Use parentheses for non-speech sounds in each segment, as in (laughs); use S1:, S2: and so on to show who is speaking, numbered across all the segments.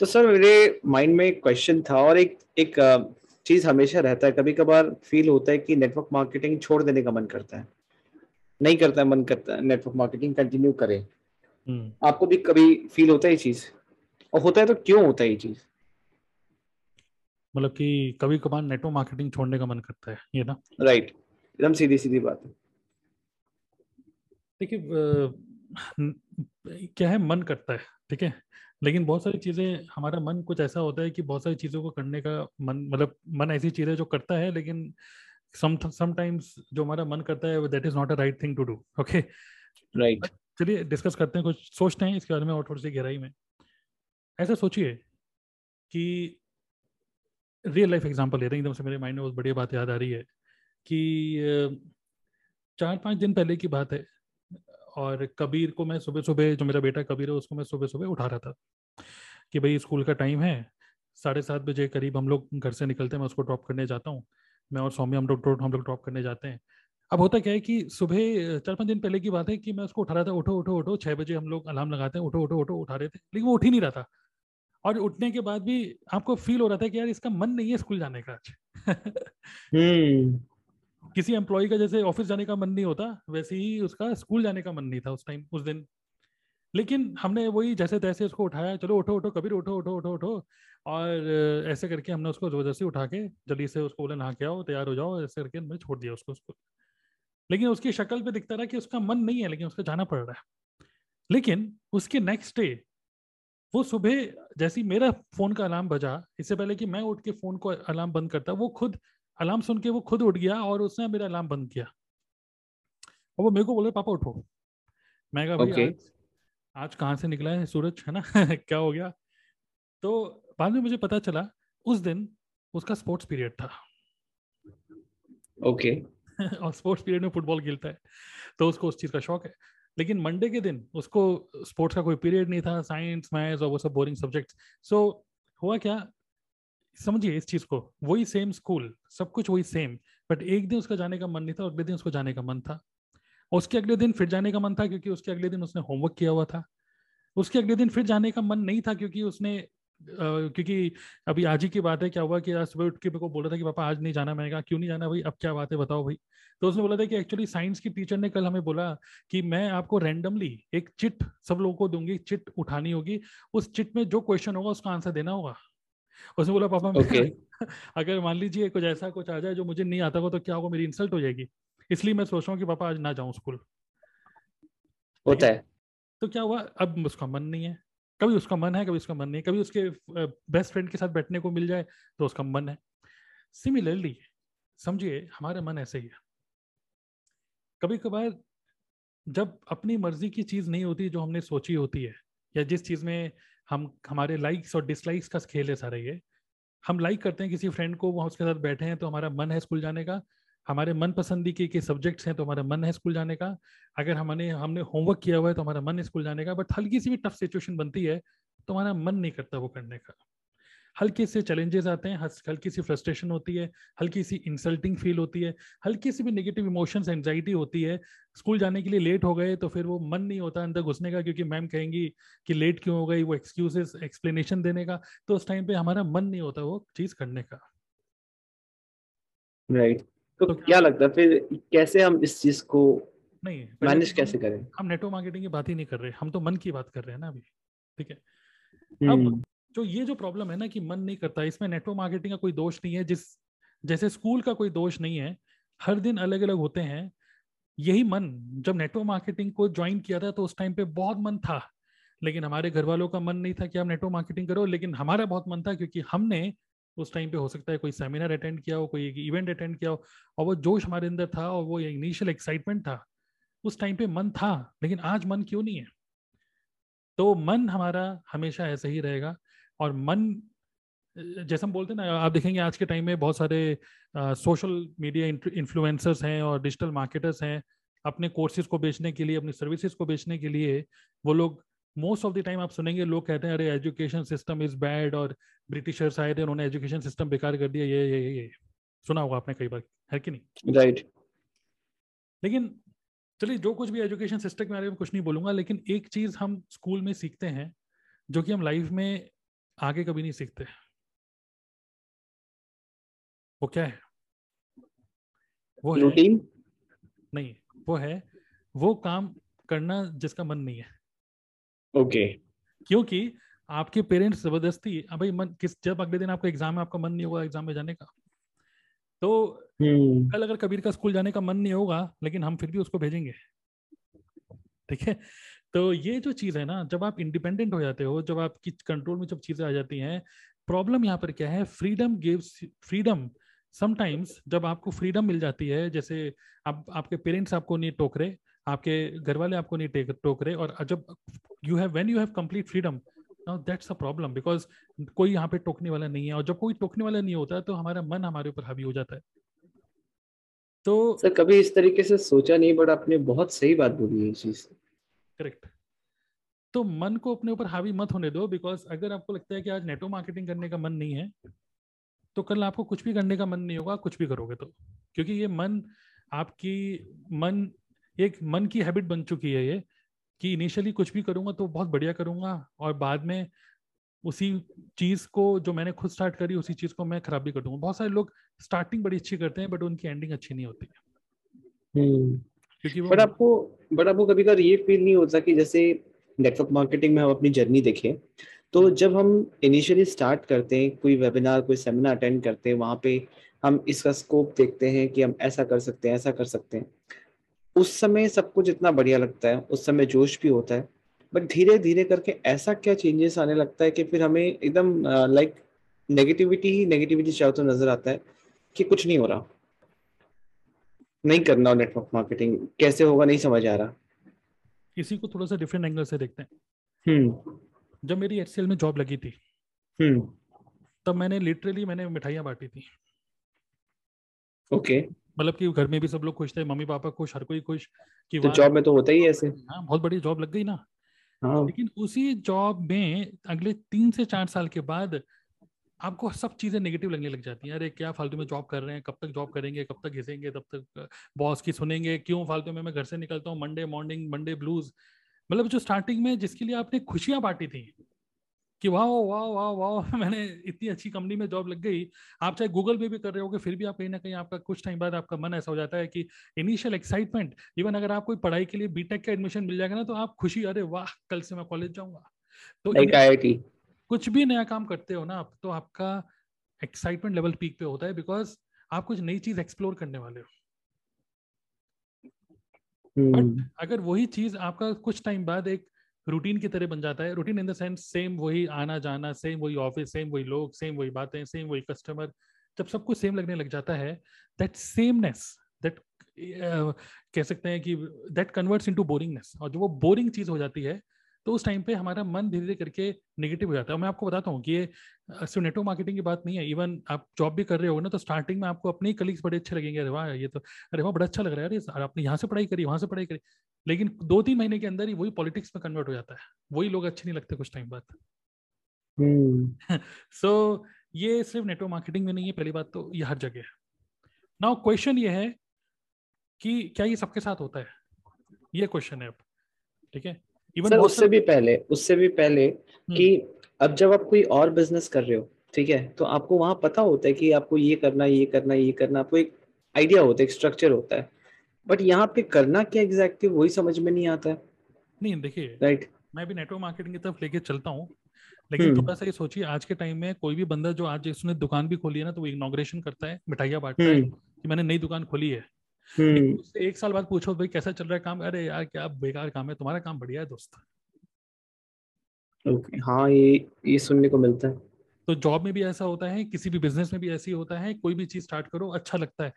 S1: तो सर मेरे माइंड में एक क्वेश्चन था और एक एक चीज़ हमेशा रहता है। कभी कभार फील होता है कि नेटवर्क मार्केटिंग छोड़ देने का मन करता है। नहीं करता है मन करता है नेटवर्क मार्केटिंग कंटिन्यू करे। हम्म। आपको भी कभी फील होता है ये चीज़? और होता है तो क्यों होता है ये चीज़?
S2: मतलब कि कभी कभार नेटवर्क मार्केटिंग छोड़ने का मन करता है ये ना?
S1: राइट एकदम सीधी सीधी बात है।
S2: देखिए क्या है? मन करता है ठीक है? लेकिन बहुत सारी चीज़ें हमारा मन कुछ ऐसा होता है कि बहुत सारी चीज़ों को करने का मन मतलब मन ऐसी चीज़ है जो करता है लेकिन सम समटाइम्स जो हमारा मन करता है that is not a right thing to do okay
S1: right
S2: चलिए डिस्कस करते हैं कुछ सोचते हैं इसके बारे में और थोड़ी सी गहराई में। ऐसा सोचिए कि रियल लाइफ एग्जांपल लेते हैं एकदम से मेरे माइंड में बहुत बढ़िया बात याद आ रही है कि चार पाँच दिन पहले की बात है और कबीर को मैं सुबह सुबह जो मेरा बेटा कबीर है, उसको मैं सुबह सुबह उठा रहा था कि भाई स्कूल का टाइम है, साढ़े सात बजे करीब हम लोग घर से निकलते हैं, मैं उसको ड्रॉप करने जाता हूँ। मैं और सौम्य हम लोग हम लोग ड्रॉप करने जाते हैं। अब होता क्या है कि सुबह, चार पाँच दिन पहले की बात है कि मैं उसको उठा रहा था, उठो उठो उठो छः बजे हम लोग अलार्म लगाते हैं उठो उठो उठो, उठा रहे थे, लेकिन वो उठ ही नहीं रहा था। और उठने के बाद भी आपको फील हो रहा था कि यार इसका मन नहीं है स्कूल जाने का आज। (laughs) हम्म। किसी एम्प्लॉय का जैसे ऑफ़िस जाने का मन नहीं होता, वैसे ही उसका स्कूल जाने का मन नहीं था उस टाइम उस दिन। लेकिन हमने वही जैसे तैसे उसको उठाया, चलो उठो उठो, कबीर उठो उठो उठो उठो। और ऐसे करके हमने उसको ज़बरदस्ती उठा के जल्दी से उसको बोले, नहा के आओ, तैयार हो जाओ। ऐसे करके हमने छोड़ दिया उसको उसको लेकिन उसकी शक्ल पे दिखता रहा कि उसका मन नहीं है, लेकिन उसको जाना पड़ रहा है। लेकिन उसके नेक्स्ट डे वो सुबह जैसी मेरा फ़ोन का अलार्म बजा, इससे पहले कि मैं उठ के फ़ोन को अलार्म बंद करता, वो खुद अलार्म सुन के वो खुद उठ गया और उसने मेरा अलार्म बंद किया। और वो मेरे को बोले पापा उठो। मैं कहा भाई okay. आज, आज कहाँ से निकला है सूरज है ना? (laughs) क्या हो गया? तो बाद में मुझे पता चला उस दिन उसका स्पोर्ट्स पीरियड था।
S1: Okay
S2: okay. (laughs) और स्पोर्ट्स पीरियड में फुटबॉल खेलता है तो उसको उस चीज़ का शौक है। लेकिन मंडे के दिन उसको स्पोर्ट्स का कोई पीरियड नहीं था साइंस मैथ्स और वो सब बोरिंग सब्जेक्ट्स सो so, हुआ क्या समझिए इस चीज़ को वही सेम स्कूल सब कुछ वही सेम बट एक दिन उसका जाने का मन नहीं था अगले दिन उसको जाने का मन था। उसके अगले दिन फिर जाने का मन था क्योंकि उसके अगले दिन उसने होमवर्क किया हुआ था। उसके अगले दिन फिर जाने का मन नहीं था क्योंकि उसने Uh, क्योंकि अभी आज ही की बात है क्या हुआ कि आज सुबह उठ के मेरे को बोला था कि पापा आज नहीं जाना। मैंने कहा क्यों नहीं जाना भाई? अब क्या बात है बताओ भाई। तो उसने बोला था कि एक्चुअली साइंस की टीचर ने कल हमें बोला कि मैं आपको रैंडमली एक चिट सब लोगों को दूँगी चिट उठानी होगी। उस चिट में जो क्वेश्चन होगा उसका आंसर देना होगा। उसने बोला पापा okay. (laughs) अगर मान लीजिए कुछ ऐसा कुछ आ जाए जो मुझे नहीं आता हो तो क्या होगा मेरी इंसल्ट हो जाएगी। इसलिए मैं सोच रहा हूँ कि पापा आज ना जाऊँ स्कूल
S1: होता है?
S2: तो क्या हुआ अब उसका मन नहीं है। कभी उसका मन है कभी उसका मन नहीं कभी उसके बेस्ट फ्रेंड के साथ बैठने को मिल जाए तो उसका मन है। सिमिलरली समझिए हमारा मन ऐसे ही है। कभी कभार जब अपनी मर्ज़ी की चीज़ नहीं होती जो हमने सोची होती है या जिस चीज़ में हम हमारे लाइक्स और डिसलाइक्स का खेल है सारा ये। हम लाइक करते हैं किसी फ्रेंड को वहाँ उसके साथ बैठे हैं तो हमारा मन है स्कूल जाने का। हमारे मन पसंदी के, के सब्जेक्ट्स हैं तो हमारा मन है स्कूल जाने का। अगर हमने हमने होमवर्क किया हुआ है तो हमारा मन है स्कूल जाने का। बट हल्की सी भी टफ सिचुएशन बनती है तो हमारा मन नहीं करता वो करने का। हल्के से चैलेंजेस आते हैं हल्की सी फ्रस्ट्रेशन होती है हल्की सी इंसल्टिंग फील होती है हल्की सी भी नेगेटिव इमोशंस एंजाइटी होती है स्कूल जाने के लिए लेट हो गए तो फिर वो मन नहीं होता अंदर घुसने का क्योंकि मैम कहेंगी कि लेट क्यों हो गई वो एक्सक्यूजेस एक्सप्लेनेशन देने का तो उस टाइम पे हमारा मन नहीं होता वो चीज़ करने का
S1: राइट right. तो, तो क्या लगता है फिर कैसे हम इस चीज़ को नहीं मैनेज कैसे करें
S2: हम नेटवर्क मार्केटिंग की बात ही नहीं कर रहे हम तो मन की बात कर रहे हैं ना अभी ठीक है अब हम्म। जो ये जो प्रॉब्लम है ना कि मन नहीं करता, इसमें नेटवर्क मार्केटिंग का कोई दोष नहीं है, जिस, जैसे स्कूल का कोई दोष नहीं है, हर दिन अलग अलग होते हैं, यही मन, जब नेटवर्क मार्केटिंग को ज्वाइन किया था तो उस टाइम पे बहुत मन था, लेकिन हमारे घर वालों का मन नहीं था कि आप नेटवर्क मार्केटिंग करो, लेकिन हमारा बहुत मन था क्योंकि हमने उस टाइम पे हो सकता है कोई सेमिनार अटेंड किया हो, कोई इवेंट अटेंड किया हो, और वो जोश हमारे अंदर था और वो इनिशियल एक्साइटमेंट था, उस टाइम पे मन था, लेकिन आज मन क्यों नहीं है? तो मन हमारा हमेशा ऐसा ही रहेगा और मन जैसे हम बोलते हैं ना आप देखेंगे आज के टाइम में बहुत सारे सोशल मीडिया इन्फ्लुएंसर्स हैं और डिजिटल मार्केटर्स हैं। अपने कोर्सेज को बेचने के लिए अपनी सर्विसेज़ को बेचने के लिए वो लोग मोस्ट ऑफ़ द टाइम आप सुनेंगे लोग कहते हैं अरे एजुकेशन सिस्टम इज़ बैड और ब्रिटिशर्स आए थे उन्होंने एजुकेशन सिस्टम बेकार कर दिया ये ये ये। सुना होगा आपने कई बार है कि नहीं?
S1: Right right.
S2: लेकिन चलिए जो कुछ भी एजुकेशन सिस्टम के बारे में कुछ नहीं बोलूँगा लेकिन एक चीज़ हम स्कूल में सीखते हैं जो कि हम लाइफ में आगे कभी नहीं सीखते। वो क्या है?
S1: वो रूटीन
S2: नहीं वो है। वो काम करना जिसका मन नहीं है।
S1: Okay okay.
S2: क्योंकि आपके पेरेंट्स ज़बरदस्ती भाई मन किस जब अगले दिन आपका एग्ज़ाम है आपका मन नहीं होगा एग्ज़ाम में जाने का। तो hmm. कल अगर कबीर का स्कूल जाने का मन नहीं होगा लेकिन हम फिर भी उसको भेजेंगे। ठीक है? तो ये जो चीज़ है ना, जब आप इंडिपेंडेंट हो जाते हो, जब आपकी कंट्रोल में जब चीज़ें आ जाती हैं प्रॉब्लम यहाँ पर क्या है? फ्रीडम गिव्स फ्रीडम समटाइम्स जब आपको फ्रीडम मिल जाती है, जैसे आप, आपके पेरेंट्स आपको नहीं टोक रहे आपके घर वाले आपको नहीं टोक रहे और जब you have when you have complete freedom now that's a problem because कोई यहाँ पे टोकने वाला नहीं है और जब कोई टोकने वाला नहीं होता तो हमारा मन हमारे ऊपर हावी हो जाता है। तो
S1: सर, कभी इस तरीके से सोचा नहीं बट आपने बहुत सही बात बोली है इस चीज़
S2: करेक्ट तो मन को अपने ऊपर हावी मत होने दो बिकॉज़ अगर आपको लगता है कि आज नेटो मार्केटिंग करने का मन नहीं है तो कल आपको कुछ भी करने का मन नहीं होगा, कुछ भी करोगे तो। क्योंकि ये मन आपकी, मन, एक मन की हैबिट बन चुकी है ये, कि इनिशियली कुछ भी करूँगा तो बहुत बढ़िया करूँगा, और बाद में उसी चीज़ को जो मैंने खुद स्टार्ट करी, उसी चीज़ को मैं खराब भी कर दूँगा। बहुत सारे लोग स्टार्टिंग बड़ी अच्छी करते हैं बट उनकी एंडिंग अच्छी नहीं होती।
S1: है हम्म। क्योंकि बट आपको बट आपको कभी कभी ये फील नहीं होता कि जैसे नेटवर्क मार्केटिंग में हम अपनी जर्नी देखें तो जब हम इनिशियली स्टार्ट करते हैं कोई वेबिनार कोई सेमिनार अटेंड करते हैं वहाँ पे हम इसका स्कोप देखते हैं कि हम ऐसा कर सकते हैं ऐसा कर सकते हैं। उस समय सब कुछ इतना बढ़िया लगता है उस समय जोश भी होता है बट धीरे धीरे करके ऐसा क्या चेंजेस आने लगता है कि फिर हमें एकदम लाइक नेगेटिविटी ही नेगेटिविटी चाहो तो नज़र आता है कि कुछ नहीं हो रहा। नहीं करना नेटवर्क मार्केटिंग कैसे होगा नहीं समझ आ रहा।
S2: इसी को थोड़ा सा डिफरेंट एंगल से देखते हैं।
S1: हम्म।
S2: जब मेरी एच में जॉब लगी थी
S1: हम्म।
S2: तब मैंने लिटरली मैंने मिठाइयाँ बांटी थी।
S1: ओके
S2: मतलब कि घर में भी सब लोग खुश थे मम्मी पापा खुश हर कोई खुश
S1: कि तो जॉब में तो होता ही ऐसे।
S2: हाँ बहुत बड़ी जॉब लग गई ना।
S1: हाँ.
S2: लेकिन उसी जॉब में अगले तीन से चार साल के बाद आपको सब चीज़ें नेगेटिव लगने लग जाती हैं। अरे क्या फालतू में जॉब कर रहे हैं? कब तक जॉब करेंगे? कब तक घिसेंगे? तब तक बॉस की सुनेंगे? क्यों फालतू में मैं घर से निकलता हूँ? मंडे मॉर्निंग मंडे ब्लूज मतलब जो स्टार्टिंग में जिसके लिए आपने खुशियाँ बांटी थी कि वाह वाह वाह वाह (laughs) मैंने इतनी अच्छी कंपनी में जॉब लग गई। आप चाहे गूगल पे भी कर रहे हो फिर भी आप कहीं ना कहीं आपका कुछ टाइम बाद आपका मन ऐसा हो जाता है कि इनिशियल एक्साइटमेंट इवन अगर आप कोई पढ़ाई के लिए बीटेक का एडमिशन मिल जाएगा ना तो आप खुशी अरे वाह कल से मैं कॉलेज जाऊँगा।
S1: तो
S2: कुछ भी नया काम करते हो ना आप तो आपका एक्साइटमेंट लेवल पीक पे होता है बिकॉज़ आप कुछ नई चीज़ एक्सप्लोर करने वाले हो बट hmm. अगर वही चीज़ आपका कुछ टाइम बाद एक रूटीन की तरह बन जाता है routine in the sense same वही आना जाना सेम वही ऑफ़िस सेम वही लोग सेम वही बातें सेम वही कस्टमर जब सब कुछ सेम लगने लग जाता है दैट सेमनेस दैट कह सकते हैं कि दैट कन्वर्ट्स इनटू बोरिंगनेस और जो वो बोरिंग चीज़ हो जाती है तो उस टाइम पे हमारा मन धीरे धीरे करके नेगेटिव हो जाता है। मैं आपको बताता हूँ कि ये सिर्फ़ नेटवर्क मार्केटिंग की बात नहीं है। इवन आप जॉब भी कर रहे हो ना तो स्टार्टिंग में आपको अपने ही कलीग्स बड़े अच्छे लगेंगे। अरे वाह ये तो अरे वाह बड़ा अच्छा लग रहा है। अरे आपने यहाँ से पढ़ाई करी वहाँ से पढ़ाई करी। लेकिन दो तीन महीने के अंदर ही वही पॉलिटिक्स में कन्वर्ट हो जाता है। वही लोग अच्छे नहीं लगते कुछ टाइम बाद। (laughs) सो
S1: hmm.
S2: ये सिर्फ़ नेटवर्क मार्केटिंग में नहीं है पहली बात तो ये हर जगह है। नाउ क्वेश्चन ये है कि क्या ये सबके साथ होता है? ये क्वेश्चन है अब ठीक है?
S1: इवन सर उससे भी पहले उससे भी पहले हम्म। कि अब जब आप कोई और बिज़नेस कर रहे हो ठीक है तो आपको वहाँ पता होता है कि आपको ये करना ये करना ये करना आपको एक आइडिया होता है एक स्ट्रक्चर होता है बट यहाँ पे करना क्या एग्जैक्टली वही समझ में नहीं आता है
S2: नहीं देखिए
S1: राइट
S2: मैं भी नेटवर्क मार्केटिंग की तरफ़ लेके चलता हूँ लेकिन हम्म। थोड़ा सा ये सोचिए आज के टाइम में कोई भी बंदा जो आज उसने दुकान भी खोली है ना तो वो इनोग्रेशन करता है मिठाइयाँ बांटता है हम्म। कि मैंने नई दुकान खोली है उससे एक साल बाद पूछो भाई कैसा चल रहा है काम? अरे यार क्या बेकार काम है तुम्हारा काम बढ़िया है दोस्त।
S1: okay, हाँ ये ये सुनने को मिलता है।
S2: तो जॉब में भी ऐसा होता है किसी भी बिज़नेस में भी ऐसी होता है कोई भी चीज़ स्टार्ट करो अच्छा लगता है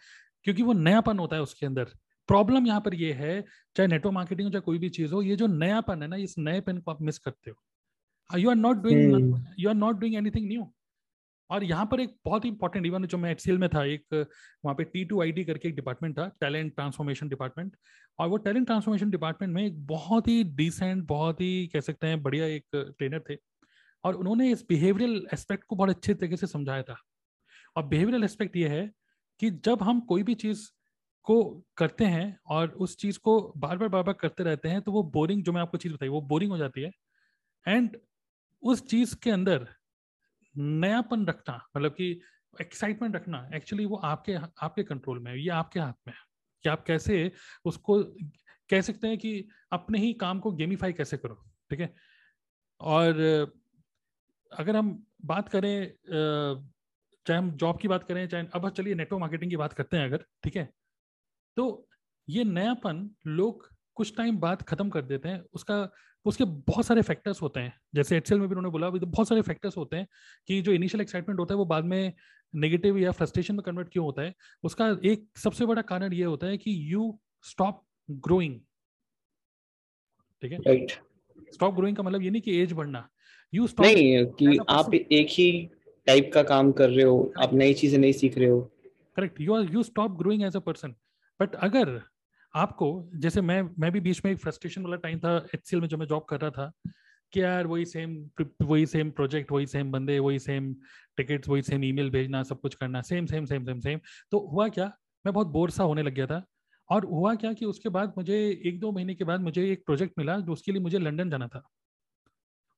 S2: क्योंकि वो नयापन होता है उसके अंदर। प्रॉब्लम यहाँ पर ये है चाहे नेटवर्क मार्केटिंग हो चाहे कोई भी चीज़ हो ये जो नयापन है ना इस नएपन को आप मिस करते हो। You are not doing you are not doing anything new और यहाँ पर एक बहुत इंपॉर्टेंट इवन जो मैं एच में था, एक, वहाँ पे टी टू आई डी करके एक डिपार्टमेंट था टैलेंट ट्रांसफॉर्मेशन डिपार्टमेंट और वो टैलेंट ट्रांसफॉर्मेशन डिपार्टमेंट में एक बहुत ही डिसेंट बहुत ही कह सकते हैं, बढ़िया एक ट्रेनर थे। और उन्होंने इस बिहेवियरल एस्पेक्ट को बहुत अच्छे तरीके से समझाया था। और बिहेवियरल एस्पेक्ट ये है कि जब हम कोई भी चीज़ को करते हैं और उस चीज़ को बार बार बार बार करते रहते हैं तो वो बोरिंग जो मैं आपको चीज़ बताई, वो बोरिंग हो जाती है। एंड उस चीज़ के अंदर नयापन रखना मतलब कि एक्साइटमेंट रखना एक्चुअली वो आपके आपके कंट्रोल में है, ये आपके हाथ में है। कि आप कैसे उसको, कह सकते हैं कि अपने ही काम को गेमीफाई कैसे करो, ठीक है? और अगर हम बात करें चाहे हम जॉब की बात करें, चाहे, अब चलिए नेटवर्क मार्केटिंग की बात करते हैं अगर, ठीक है? तो ये नयापन लोग कुछ टाइम बाद खत्म कर देते हैं, उसका उसके बहुत सारे फैक्टर्स होते हैं। जैसे एचएल में भी उन्होंने बोला तो बहुत सारे फैक्टर्स होते हैं कि जो इनिशियल एक्साइटमेंट होता है वो बाद में नेगेटिव या फ्रस्ट्रेशन में कन्वर्ट क्यों होता है? उसका एक सबसे बड़ा कारण ये होता है कि यू स्टॉप ग्रोइंग ठीक है? स्टॉप ग्रोइंग का मतलब ये नहीं कि एज बढ़ना।
S1: यू स्टॉप नहीं कि आप एक ही टाइप का काम कर रहे हो आप नई चीज़ें नहीं सीख रहे हो।
S2: Correct you are you stop growing as a person but अगर आपको, जैसे मैं मैं भी बीच में एक फ्रस्ट्रेशन वाला टाइम था एच में जो मैं जॉब कर रहा था, कि यार वही सेम वही सेम प्रोजेक्ट वही सेम बंदे, वही सेम टिकट्स वही सेम ईमेल भेजना, सब कुछ करना same same same same same तो हुआ क्या? मैं बहुत बोर सा होने लग गया था। और हुआ क्या कि उसके बाद मुझे एक दो महीने के बाद मुझे एक प्रोजेक्ट मिला, जो उसके लिए मुझे लंदन जाना था।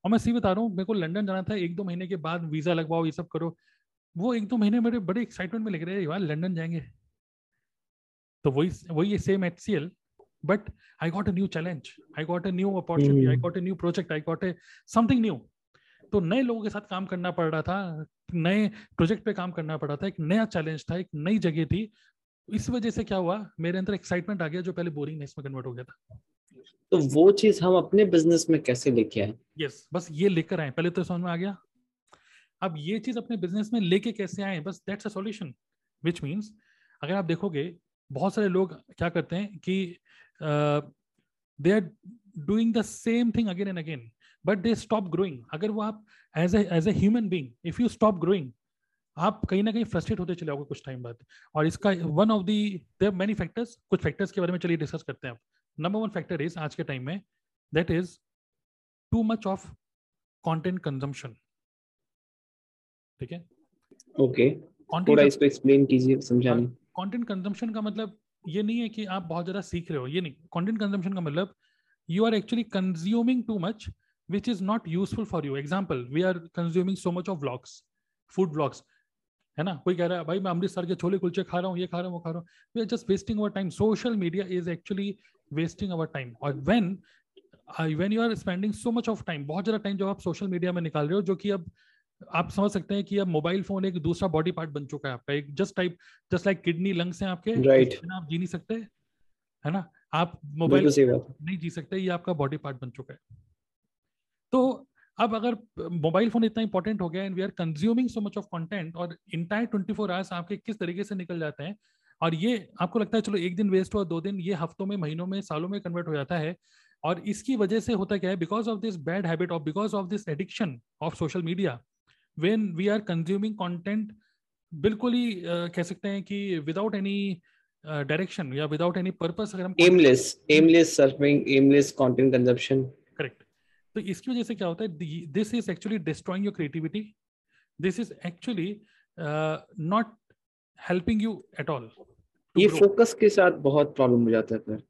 S2: और मैं सी बता रहा हूँ, मेरे को लंदन जाना था एक दो महीने के बाद वीज़ा लगवाओ, ये सब करो। वो एक दो महीने मेरे बड़े एक्साइटमेंट में लग रहे हैं, यार लंदन जाएँगे। तो वही वही same H C L but I got a new challenge I got a new opportunity I got a new project I got a something new तो नए लोगों के साथ काम करना पड़ रहा था नए प्रोजेक्ट पे काम करना पड़ रहा था एक नया चैलेंज था एक नई जगह थी। इस वजह से क्या हुआ? मेरे अंदर एक्साइटमेंट आ गया जो पहले बोरिंगनेस में कन्वर्ट हो गया था।
S1: तो वो चीज़ हम अपने बिज़नेस में कैसे लेके आए?
S2: यस yes, बस ये लेकर आए। पहले तो समझ में आ गया। अब ये चीज़ अपने बिज़नेस में लेके कैसे आए? बस that's a solution which means अगर आप देखोगे बहुत सारे लोग क्या करते हैं कि they are doing the same thing again and again but they stop growing अगर वो आप as as a human being if you stop growing आप कहीं ना कहीं फ्रस्ट्रेट होते चले जाओगे कुछ टाइम बाद। और इसका one of the their many factors कुछ फैक्टर्स के बारे में चलिए डिस्कस करते हैं आप। नंबर वन फैक्टर इज़ आज के टाइम में that is too much of content consumption ठीक है?
S1: ओके थोड़ा इसको एक्सप्लेन कीजिए समझाने
S2: कंटेंट कंजम्पशन का मतलब ये नहीं है कि आप बहुत ज़्यादा सीख रहे हो, ये नहीं। कंटेंट कंजम्पशन का मतलब you are actually consuming too much which is not useful for you. Example, we are consuming so much of vlogs, food vlogs, है ना? कोई कह रहा है, भाई, मैं अमृतसर के छोले कुलचे खा रहा हूँ, ये खा रहा हूँ, वो खा रहा हूँ। We are just wasting our time social media is actually wasting our time और when when you are spending so much of time बहुत ज़्यादा टाइम जो आप सोशल मीडिया में निकाल रहे हो, जो कि अब आप समझ सकते हैं कि अब मोबाइल फ़ोन एक दूसरा बॉडी पार्ट बन चुका है आपका। एक just type just like kidney lungs हैं आपके
S1: right.
S2: आप जी नहीं सकते है ना? आप मोबाइल नहीं जी सकते ये आपका बॉडी पार्ट बन चुका है। तो अब अगर मोबाइल फ़ोन इतना इंपॉर्टेंट हो गया and we are consuming so much of content और इंटायर ट्वेंटी फोर आवर्स आपके किस तरीके से निकल जाते हैं और ये आपको लगता है चलो एक दिन वेस्ट हुआ दो दिन ये हफ्तों में महीनों में सालों में कन्वर्ट हो जाता है और इसकी वजह से होता क्या है because of this bad habit of because of this addiction of social media when we are consuming content बिल्कुल ही कह सकते हैं कि विदाउट एनी डायरेक्शन या विदाउट एनी पर्पस अगर हम
S1: aimless aimless surfing aimless content consumption
S2: correct तो इसकी वजह से क्या होता है this is actually destroying your creativity this is actually not helping you at all
S1: ये फोकस के साथ बहुत प्रॉब्लम हो जाता है फिर।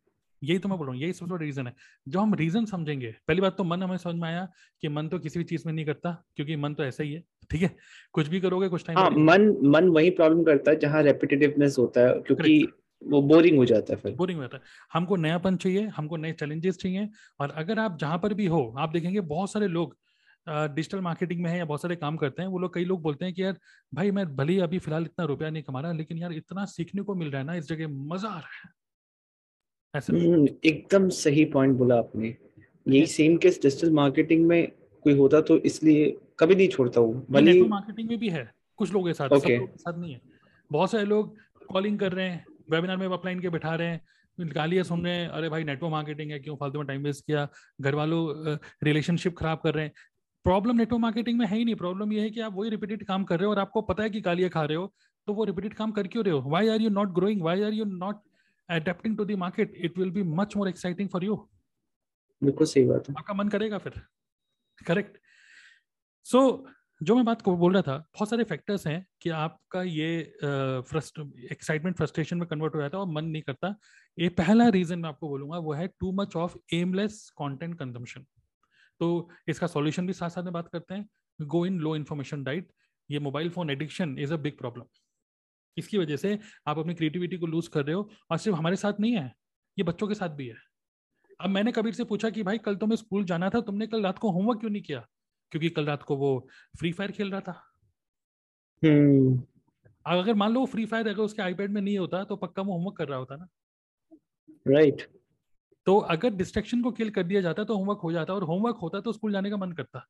S2: यही तो मैं बोल रहा हूँ यही सबसे बड़ा रीजन है। जो हम रीजन समझेंगे पहली बात तो मन हमें समझ में आया कि मन तो किसी भी चीज़ में नहीं करता क्योंकि मन तो ऐसा ही है ठीक है? कुछ भी करोगे कुछ टाइम
S1: हाँ मन मन वही प्रॉब्लम करता है जहाँ रेपिटेटिवनेस होता है क्योंकि वो बोरिंग हो जाता है फिर।
S2: बोरिंग हो जाता है। हमको नयापन चाहिए हमको नए चैलेंजेस चाहिए और अगर आप जहाँ पर भी हो आप देखेंगे बहुत सारे लोग डिजिटल मार्केटिंग में है या बहुत सारे काम करते हैं वो लोग कई लोग बोलते हैं कि यार भाई मैं भले अभी फ़िलहाल इतना रुपया नहीं कमा रहा लेकिन यार इतना सीखने को मिल रहा है ना इस जगह मज़ा आ रहा है।
S1: एकदम सही पॉइंट बोला आपने। यही सेम केस डिजिटल मार्केटिंग में कोई होता तो इसलिए कभी नहीं छोड़ता हूँ
S2: भले मार्केटिंग में भी है कुछ लोगों के साथ okay. सब साथ नहीं है। बहुत सारे लोग कॉलिंग कर रहे हैं वेबिनार में अपलाइन के बैठा रहे हैं गालियाँ सुन रहे हैं अरे भाई नेटवर्क मार्केटिंग है क्यों फालतू में टाइम वेस्ट किया घर वालों रिलेशनशिप खराब कर रहे हैं। प्रॉब्लम नेटवर्क मार्केटिंग में है ही नहीं। प्रॉब्लम ये है कि आप वही रिपीटेड काम कर रहे हो और आपको पता है कि गालियाँ खा रहे हो तो वो रिपीटेड काम कर क्यों रहे हो? Why are you not growing why are you not adapting to the market it will be much more exciting for you
S1: बिल्कुल सही बात है।
S2: आपका मन करेगा फिर। करेक्ट सो so, जो मैं बात को बोल रहा था बहुत सारे फैक्टर्स हैं कि आपका ये एक्साइटमेंट फ्रस्ट्रेशन में कन्वर्ट हो जाता है और मन नहीं करता। ये पहला रीजन मैं आपको बोलूँगा वो है too much of aimless content consumption तो इसका सॉल्यूशन भी साथ साथ में बात करते हैं। Go in low information diet ये mobile phone addiction is a big problem इसकी वजह से आप अपनी क्रिएटिविटी को लूज कर रहे हो और सिर्फ़ हमारे साथ नहीं है ये बच्चों के साथ भी है। अब मैंने कबीर से पूछा कि भाई कल तुम्हें स्कूल जाना था तुमने कल रात को होमवर्क क्यों नहीं किया? क्योंकि कल रात को वो फ्री फायर खेल रहा था।
S1: हम्म।
S2: अगर मान लो फ्री फायर अगर उसके आईपैड में नहीं होता तो पक्का वो होमवर्क कर रहा होता ना।
S1: Right right.
S2: तो अगर डिस्ट्रेक्शन को किल कर दिया जाता तो होमवर्क हो जाता और होमवर्क होता तो स्कूल जाने का मन करता।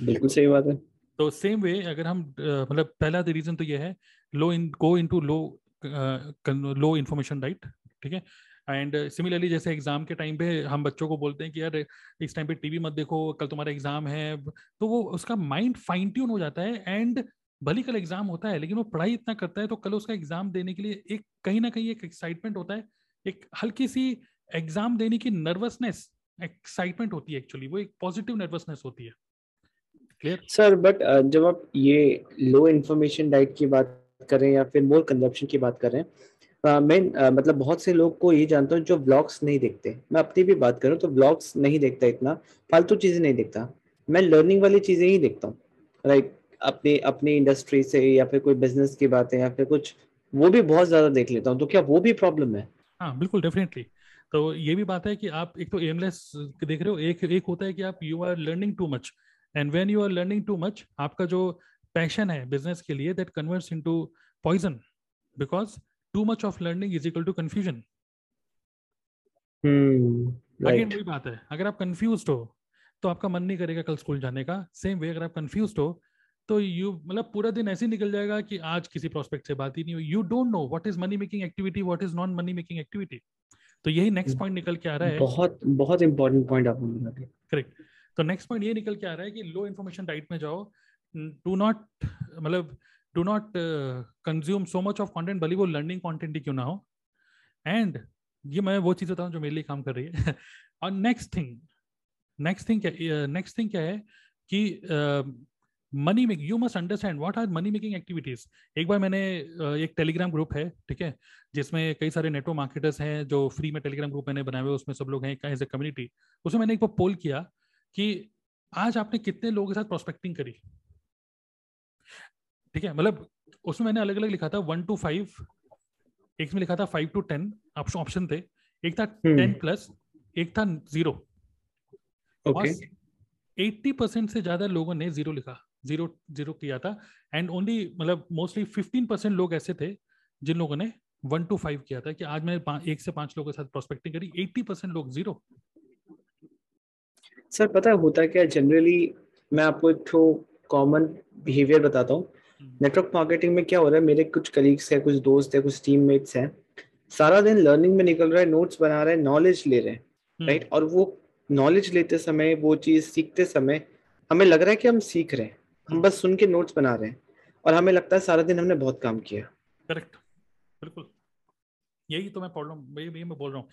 S1: बिल्कुल सही बात है।
S2: तो सेम वे अगर हम मतलब पहला रीजन तो ये है low in go in to low low information right ठीक है? एंड सिमिलरली जैसे एग्ज़ाम के टाइम पे हम बच्चों को बोलते हैं कि यार, इस टाइम पे टीवी मत देखो, कल तुम्हारा एग्ज़ाम है। तो वो उसका माइंड फाइन ट्यून हो जाता है एंड भली कल एग्ज़ाम होता है, लेकिन वो पढ़ाई इतना करता है तो कल उसका एग्ज़ाम देने के लिए एक, कहीं ना कहीं एक एक्साइटमेंट होता है। एक हल्की सी एग्ज़ाम देने की नर्वसनेस एक्साइटमेंट होती है एक्चुअली वो एक पॉजिटिव नर्वसनेस होती है।
S1: क्लियर सर बट जब आप ये लो इन्फॉर्मेशन डाइट की बात करें या फिर मोर कंजप्शन की बात करें मैं uh, मतलब बहुत से लोग को ये जानता हूँ जो ब्लॉग्स नहीं देखते। मैं अपनी भी बात करूँ तो ब्लॉग्स नहीं देखता इतना फालतू चीज़ें नहीं देखता। मैं लर्निंग वाली चीज़ें ही देखता हूँ। राइट अपने अपनी इंडस्ट्री से या फिर कोई बिज़नेस की बातें या फिर कुछ वो भी बहुत ज़्यादा देख लेता हूँ। तो क्या वो भी प्रॉब्लम है?
S2: हाँ बिल्कुल डेफिनेटली तो ये भी बात है कि आप एक तो एमलेस देख रहे हो एक एक होता है कि आप you are learning too much and when you are learning too much आपका जो पैशन है बिज़नेस के लिए that converts into poison because too much of learning is equal to confusion again वही बात है। अगर आप कंफ्यूज हो तो आपका मन नहीं करेगा कल स्कूल जाने का। सेम वे अगर आप कंफ्यूज हो तो यू मतलब पूरा दिन ऐसे निकल जाएगा कि आज किसी प्रोस्पेक्ट से बात ही नहीं हुई। You don't know what is money making activity what is non money making activity तो यही नेक्स्ट पॉइंट निकल के आ रहा है।
S1: बहुत बहुत इंपॉर्टेंट पॉइंट आपने
S2: करेक्ट तो नेक्स्ट पॉइंट ये निकल के आ रहा है कि लो इन्फॉर्मेशन डाइट में जाओ डू नॉट मतलब do not consume so much of content भले वो लर्निंग कंटेंट ही क्यों ना हो। एंड ये मैं वो चीज़ बताऊँ जो मेरे लिए काम कर रही है। (laughs) और नेक्स्ट थिंग नेक्स्ट थिंग क्या नेक्स्ट थिंग क्या है कि money make you must understand what are money making activities एक बार मैंने एक टेलीग्राम ग्रुप है, ठीक है, जिसमें कई सारे नेटवर्क मार्केटर्स हैं जो फ्री में टेलीग्राम ग्रुप मैंने बनाए हुए उसमें सब लोग हैं एज ए कम्युनिटी उसमें मैंने एक बार पोल किया कि आज आपने कितने लोगों के साथ प्रोस्पेक्टिंग करी? ठीक है मतलब उसमें मैंने अलग अलग लिखा था वन टू फाइव एक में लिखा था फाइव टू टेन ऑप्शन थे। एक था टेन हम्म। प्लस एक था ज़ीरो एट्टी परसेंट से ज़्यादा लोगों ने ज़ीरो लिखा ज़ीरो ज़ीरो किया था। एंड ओनली मतलब मोस्टली फिफ्टीन परसेंट लोग ऐसे थे जिन लोगों ने वन टू फाइव किया था कि आज मैंने एक से पाँच लोगों के साथ प्रोस्पेक्टिंग करी एट्टी परसेंट लोग ज़ीरो
S1: सर पता है होता क्या जनरली मैं आपको एक तो कॉमन बिहेवियर बताता हूँ। नेटवर्क मार्केटिंग में क्या हो रहा है मेरे कुछ कलीग्स हैं कुछ दोस्त हैं कुछ टीममेट्स हैं सारा दिन लर्निंग में निकल रहा है नोट्स बना रहे हैं नॉलेज ले रहे हैं राइट हम्म। और वो नॉलेज लेते समय वो चीज़ सीखते समय हमें लग रहा है कि हम सीख रहे हैं। हम बस सुन के नोट्स बना रहे हैं और हमें लगता है सारा दिन हमने बहुत काम किया।
S2: करेक्ट बिल्कुल। यही तो मैं हूँ, यही मैं बोल रहा हूँ।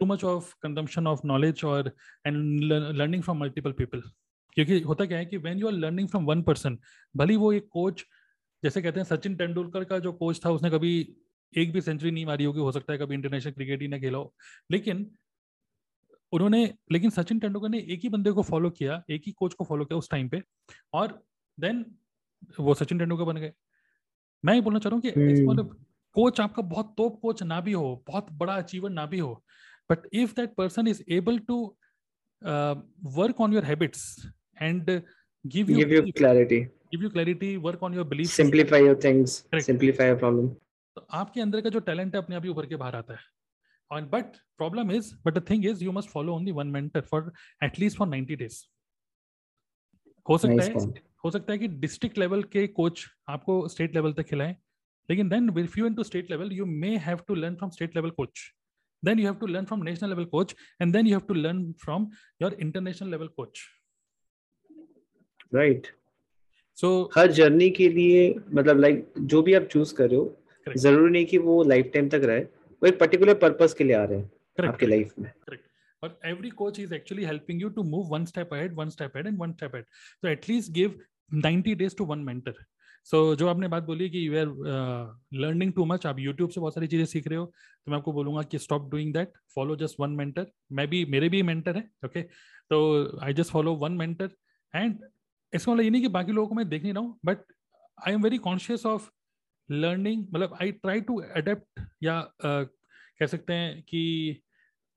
S2: Too much of consumption of knowledge और and learning from multiple people क्योंकि होता क्या है कि when you are learning from one person भली वो एक कोच जैसे कहते हैं सचिन तेंदुलकर का जो कोच था, उसने कभी एक भी सेंचुरी नहीं मारी होगी, हो सकता है कभी इंटरनेशनल क्रिकेट ही ना खेला हो। लेकिन उन्होंने, लेकिन सचिन तेंदुलकर ने एक ही बंदे को फॉलो किया, एक ही कोच को फॉलो किया उस टाइम पे, और देन वो सचिन तेंदुलकर बन गए। मैं ये बोलना चाह रहा हूँ कि कोच आपका बहुत तोप कोच ना भी हो बहुत बड़ा अचीवर ना भी हो but if that person is able to work on your habits and
S1: give you, give you clarity.
S2: Give you clarity work on your beliefs.
S1: Simplify your things Correct. simplify your problem.
S2: तो आपके अंदर का जो talent है अपने आप ही उभर के बाहर आता है। और but problem is but the thing is you must follow only one mentor for at least for 90 days हो सकता nice है point. हो सकता है कि डिस्ट्रिक्ट लेवल के कोच आपको स्टेट लेवल तक खिलाएँ लेकिन then if you into state level you may have to learn from state level coach then you have to learn from national level coach and then you have to learn from your international level coach
S1: right so हर journey के लिए मतलब like जो भी आप choose कर रहे हो जरूरी नहीं कि वो लाइफ टाइम तक रहे वो एक पर्टिकुलर पर्पस के लिए आ रहे हैं correct, आपके लाइफ में
S2: correct but every coach is actually helping you to move one step ahead one step ahead and one step ahead so at least give 90 days to one mentor so so, जो आपने बात बोली कि you are learning too much आप YouTube से बहुत सारी चीज़ें सीख रहे हो तो मैं आपको बोलूँगा कि stop doing that follow just one mentor मैं भी मेरे भी मेंटर है ओके तो I just follow one mentor and इसका मतलब ये नहीं कि बाकी लोगों को मैं देख नहीं रहा हूँ but I am very conscious of learning मतलब आई ट्राई टू अडेप्ट या uh, कह सकते हैं कि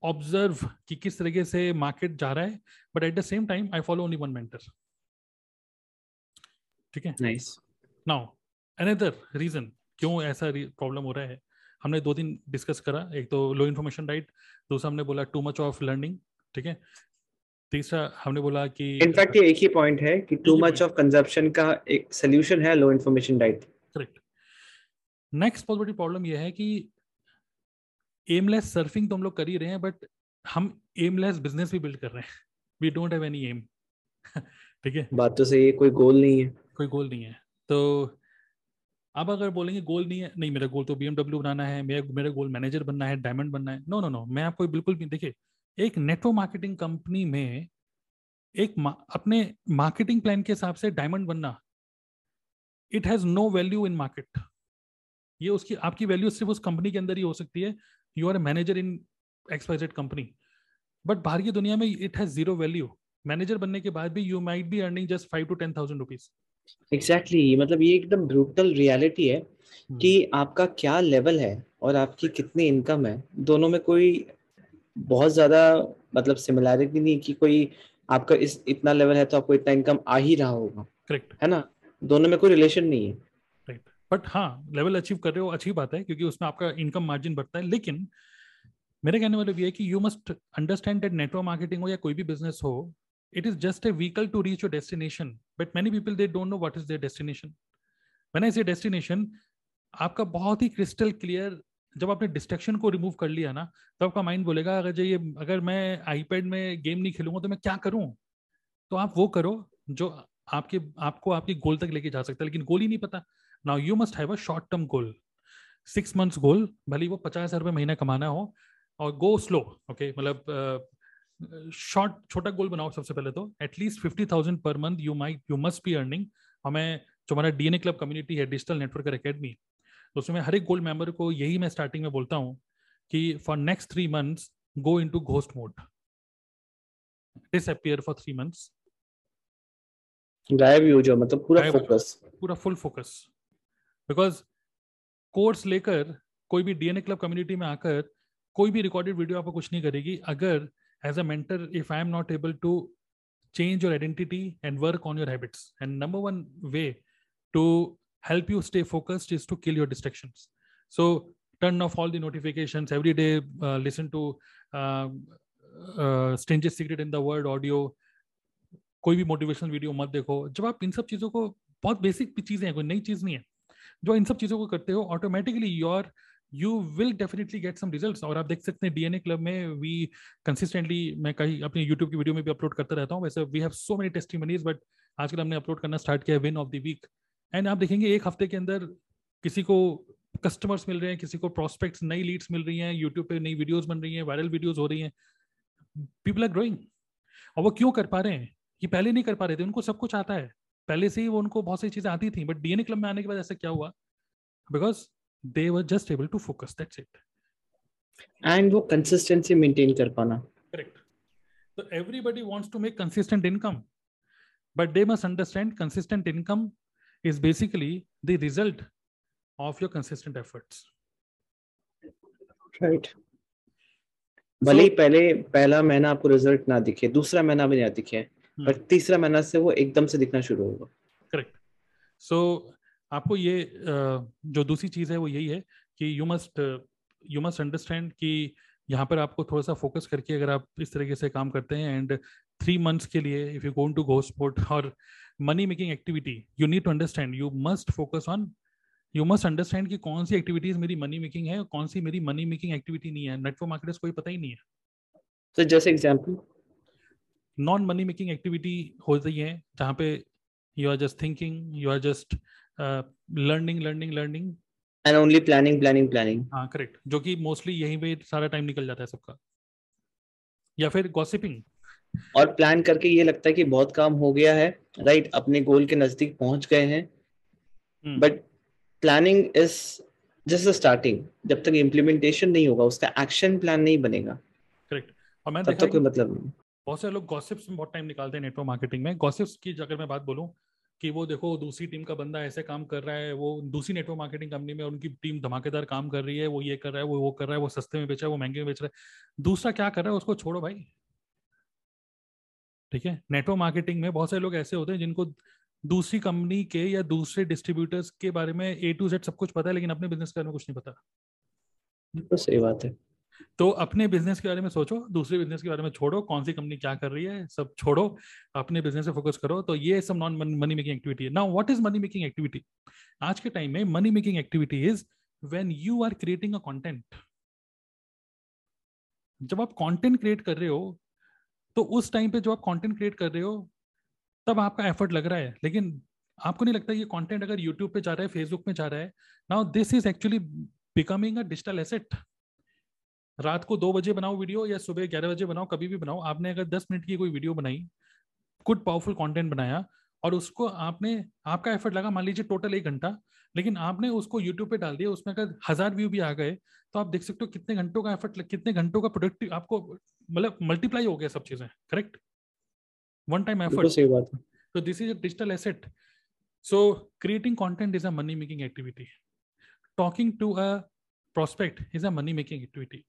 S2: ऑब्ज़र्व कि किस तरीके से मार्केट जा रहा है but at the same time I follow only one mentor ठीक है?
S1: नाइस
S2: नाउ अनदर रीजन क्यों ऐसा प्रॉब्लम हो रहा है? हमने दो दिन डिस्कस करा। एक तो लो इन्फॉर्मेशन डाइट दूसरा हमने बोला टू मच ऑफ़ लर्निंग ठीक है? तीसरा हमने बोला कि
S1: इनफैक्ट ये एक ही पॉइंट है कि टू मच ऑफ़ कंजप्शन का एक सोल्यूशन है low information
S2: diet correct next positive problem ये है कि एमलेस सर्फिंग तो हम लोग कर ही रहे हैं बट हम एमलेस बिज़नेस भी बिल्ड कर रहे हैं। We don't have any aim ठीक है?
S1: बात तो सही है कोई गोल नहीं है।
S2: कोई गोल नहीं है। तो अब अगर बोलेंगे गोल नहीं है नहीं मेरा गोल तो बी बनाना है मेरा मेरा गोल मैनेजर बनना है डायमंड बनना है। नो नो नो मैं आपको बिल्कुल भी देखिए एक नेटवर्क मार्केटिंग कंपनी में एक मा, अपने मार्केटिंग प्लान के हिसाब से डायमंड बनना it has no value in market ये उसकी आपकी वैल्यू सिर्फ़ उस कंपनी के अंदर ही हो सकती है। You are manager in expertised company but बाहर की दुनिया में it has zero value manager बनने के बाद भी you might be earning just five to ten thousand rupees
S1: exactly मतलब ये एकदम ब्रूटल रियलिटी है hmm. कि आपका क्या लेवल है और आपकी कितनी इनकम है। दोनों में कोई बहुत ज़्यादा मतलब सिमिलैरिटी नहीं कि कोई आपका इस इतना लेवल है तो आपको इतना इनकम आ ही रहा होगा।
S2: करेक्ट
S1: है ना? दोनों में कोई रिलेशन नहीं है।
S2: राइट बट हाँ लेवल अचीव कर रहे हो अच्छी बात है क्योंकि उसमें आपका इनकम मार्जिन बढ़ता है। लेकिन मेरे कहने वाले ये है कि you must understand that network marketing हो या कोई भी बिज़नेस हो it is just a vehicle to reach your destination but many people they don't know what is their destination when I say destination आपका बहुत ही क्रिस्टल क्लियर जब आपने destruction को रिमूव कर लिया ना तो आपका माइंड बोलेगा, अगर ये, अगर मैं आईपैड में गेम नहीं खेलूँगा तो मैं क्या करूँ? तो आप वो करो जो आपके, आपको आपकी गोल तक लेके जा सकता है, लेकिन गोल ही नहीं पता। Now you must have a short term goal six months goal भले वो पचास हज़ार रुपये महीना कमाना हो, और गो स्लो ओके मतलब शॉर्ट छोटा गोल बनाओ सबसे पहले तो। At least fifty thousand per month you might you must be earning हमें जो हमारा डीएनए क्लब कम्युनिटी है डिजिटल नेटवर्क अकेडमी तो उसमें हर एक गोल्ड मेंबर को यही मैं स्टार्टिंग में बोलता हूँ कि for next three months go into ghost mode disappear for three months
S1: गायब हो जाओ मतलब पूरा फोकस
S2: पूरा फुल फोकस बिकॉज़ कोर्स लेकर कोई भी डीएनए क्लब कम्युनिटी में आकर कोई भी रिकॉर्डेड वीडियो आपको कुछ नहीं करेगी। अगर as a mentor if I am not able to change your identity and work on your habits and number one way to help you stay focused is to kill your distractions so turn off all the notifications every day uh, listen to uh, uh, strangest secret in the world audio कोई भी motivational video मत देखो जब आप इन सब चीज़ों को बहुत बेसिक चीज़ें हैं कोई नई चीज़ नहीं है जो इन सब चीज़ों को करते हो automatically your you will definitely get some results और आप देख सकते हैं डीएनए क्लब में वी कंसिस्टेंटली मैं कहीं अपने यूट्यूब की वीडियो में भी अपलोड करता रहता हूँ, वैसे we have so many testimonies but आजकल हमने अपलोड करना स्टार्ट किया win of the week and आप देखेंगे एक हफ़्ते के अंदर किसी को कस्टमर्स मिल रहे हैं, किसी को प्रोस्पेक्ट्स नई लीड्स मिल रही हैं यूट्यूब पे नई वीडियोस बन रही हैं वायरल वीडियोस हो रही हैं. पीपल आर ग्रोइंग और वो क्यों कर पा रहे हैं? ये पहले नहीं कर पा रहे थे, उनको सब कुछ आता है. पहले से ही वो उनको बहुत सारी चीज़ें आती थी बट डीएनए क्लब में आने के बाद ऐसा क्या हुआ? Because they were just able to focus that's it
S1: and वो कंसिस्टेंसी मेंटेन कर पाना
S2: correct so everybody wants to make consistent income but they must understand consistent income is basically the result of your consistent efforts
S1: right भले ही पहले पहला महीना आपको result ना दिखे दूसरा महीना भी ना दिखे hmm. तीसरा महीना से वो एकदम से दिखना शुरू होगा
S2: करेक्ट सो so, आपको ये जो दूसरी चीज़ है वो यही है कि you must you must understand कि यहाँ पर आपको थोड़ा सा फोकस करके अगर आप इस तरीके से काम करते हैं एंड थ्री मंथ्स के लिए if you gone to go sport और money making activity you need to understand you must focus on you must understand कि कौन सी एक्टिविटीज़ मेरी मनी मेकिंग है और कौन सी मेरी मनी मेकिंग एक्टिविटी नहीं है। नेटवर्क मार्केटर्स कोई पता ही नहीं है।
S1: तो जैसे example
S2: non money making activity हो रही है जहाँ पे you are just thinking you are just learning learning learning
S1: and only planning planning planning
S2: हाँ करेक्ट जो कि मोस्टली यहीं पे सारा टाइम निकल जाता है सबका। या फिर गॉसिपिंग
S1: और प्लान करके ये लगता है कि बहुत काम हो गया है राइट right? अपने गोल के नज़दीक पहुँच गए हैं। But planning is just starting जब तक इम्प्लीमेंटेशन नहीं होगा उसका एक्शन प्लान नहीं बनेगा।
S2: करेक्ट और मैं
S1: तब तक कोई मतलब नहीं।
S2: बहुत सारे लोग गॉसिप्स में बहुत टाइम निकालते हैं नेटवर्क मार्केटिंग में। गॉसिप्स की अगर मैं बात बोलूँ कि वो देखो, दूसरी टीम का बंदा ऐसे काम कर रहा है, वो दूसरी नेटवर्क मार्केटिंग कंपनी में उनकी टीम धमाकेदार काम कर रही है, वो ये कर रहा है, वो वो कर रहा है, वो सस्ते में बेच रहा है, वो महँगे में बेच रहा है। दूसरा क्या कर रहा है, उसको छोड़ो भाई। ठीक है? नेटवर्क मार्केटिंग में बहुत सारे लोग ऐसे होते हैं जिनको दूसरी कंपनी के या दूसरे डिस्ट्रीब्यूटर्स के बारे में ए टू जेड सब कुछ पता है, लेकिन अपने बिज़नेस के बारे में कुछ नहीं पता।
S1: तो सही बात है।
S2: तो अपने बिज़नेस के बारे में सोचो, दूसरे बिज़नेस के बारे में छोड़ो, कौन सी कंपनी क्या कर रही है, सब छोड़ो, अपने बिज़नेस पे फोकस करो। तो ये सब नॉन मनी मेकिंग एक्टिविटी है। Now what is money making activity आज के टाइम में money making activity is when you are creating a content जब आप कंटेंट क्रिएट कर रहे हो तो उस टाइम पे जो आप कंटेंट क्रिएट कर रहे हो, तब आपका एफर्ट लग रहा है। लेकिन आपको नहीं लगता ये कंटेंट अगर यूट्यूब पे जा रहा है फेसबुक में जा रहा है? Now this is actually becoming a digital asset रात को दो बजे बनाओ वीडियो या सुबह ग्यारह बजे बनाओ कभी भी बनाओ। आपने अगर दस मिनट की कोई वीडियो बनाई गुड पावरफुल कंटेंट बनाया और उसको आपने आपका एफर्ट लगा मान लीजिए टोटल एक घंटा लेकिन आपने उसको यूट्यूब पे डाल दिया उसमें अगर हज़ार व्यू भी आ गए तो आप देख सकते हो कितने घंटों का एफर्ट कितने घंटों का प्रोडक्टिव आपको मतलब मल्टीप्लाई हो गया सब चीज़ें करेक्ट वन टाइम एफर्ट
S1: सही बात है।
S2: so this is a digital asset. So creating content is a money making activity. Talking to a prospect is a money making activity.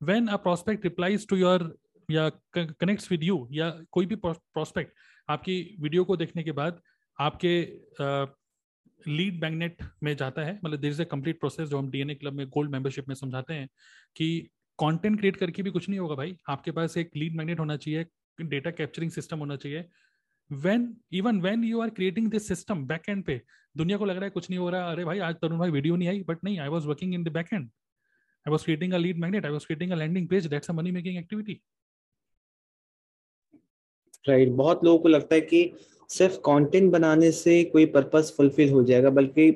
S2: When a prospect replies to your, या connects with you या कोई भी prospect आपकी video को देखने के बाद आपके लीड मैग्नेट में जाता है मतलब there is a complete process जो हम डीएनए क्लब में गोल्ड मेंबरशिप में समझाते हैं कि कंटेंट क्रिएट करके भी कुछ नहीं होगा भाई। आपके पास एक लीड मैग्नेट होना चाहिए डेटा कैप्चरिंग सिस्टम होना चाहिए। When even when you are creating this system back end पे, दुनिया को लग रहा है कुछ नहीं हो रहा। अरे भाई, आज तरुण भाई वीडियो नहीं आई बट नहीं I was working in the back end I was creating a lead magnet. I was creating a landing page. That's a money making activity.
S1: Right right. बहुत लोगों को लगता है कि सिर्फ़ कंटेंट बनाने से कोई पर्पस फुलफिल हो जाएगा बल्कि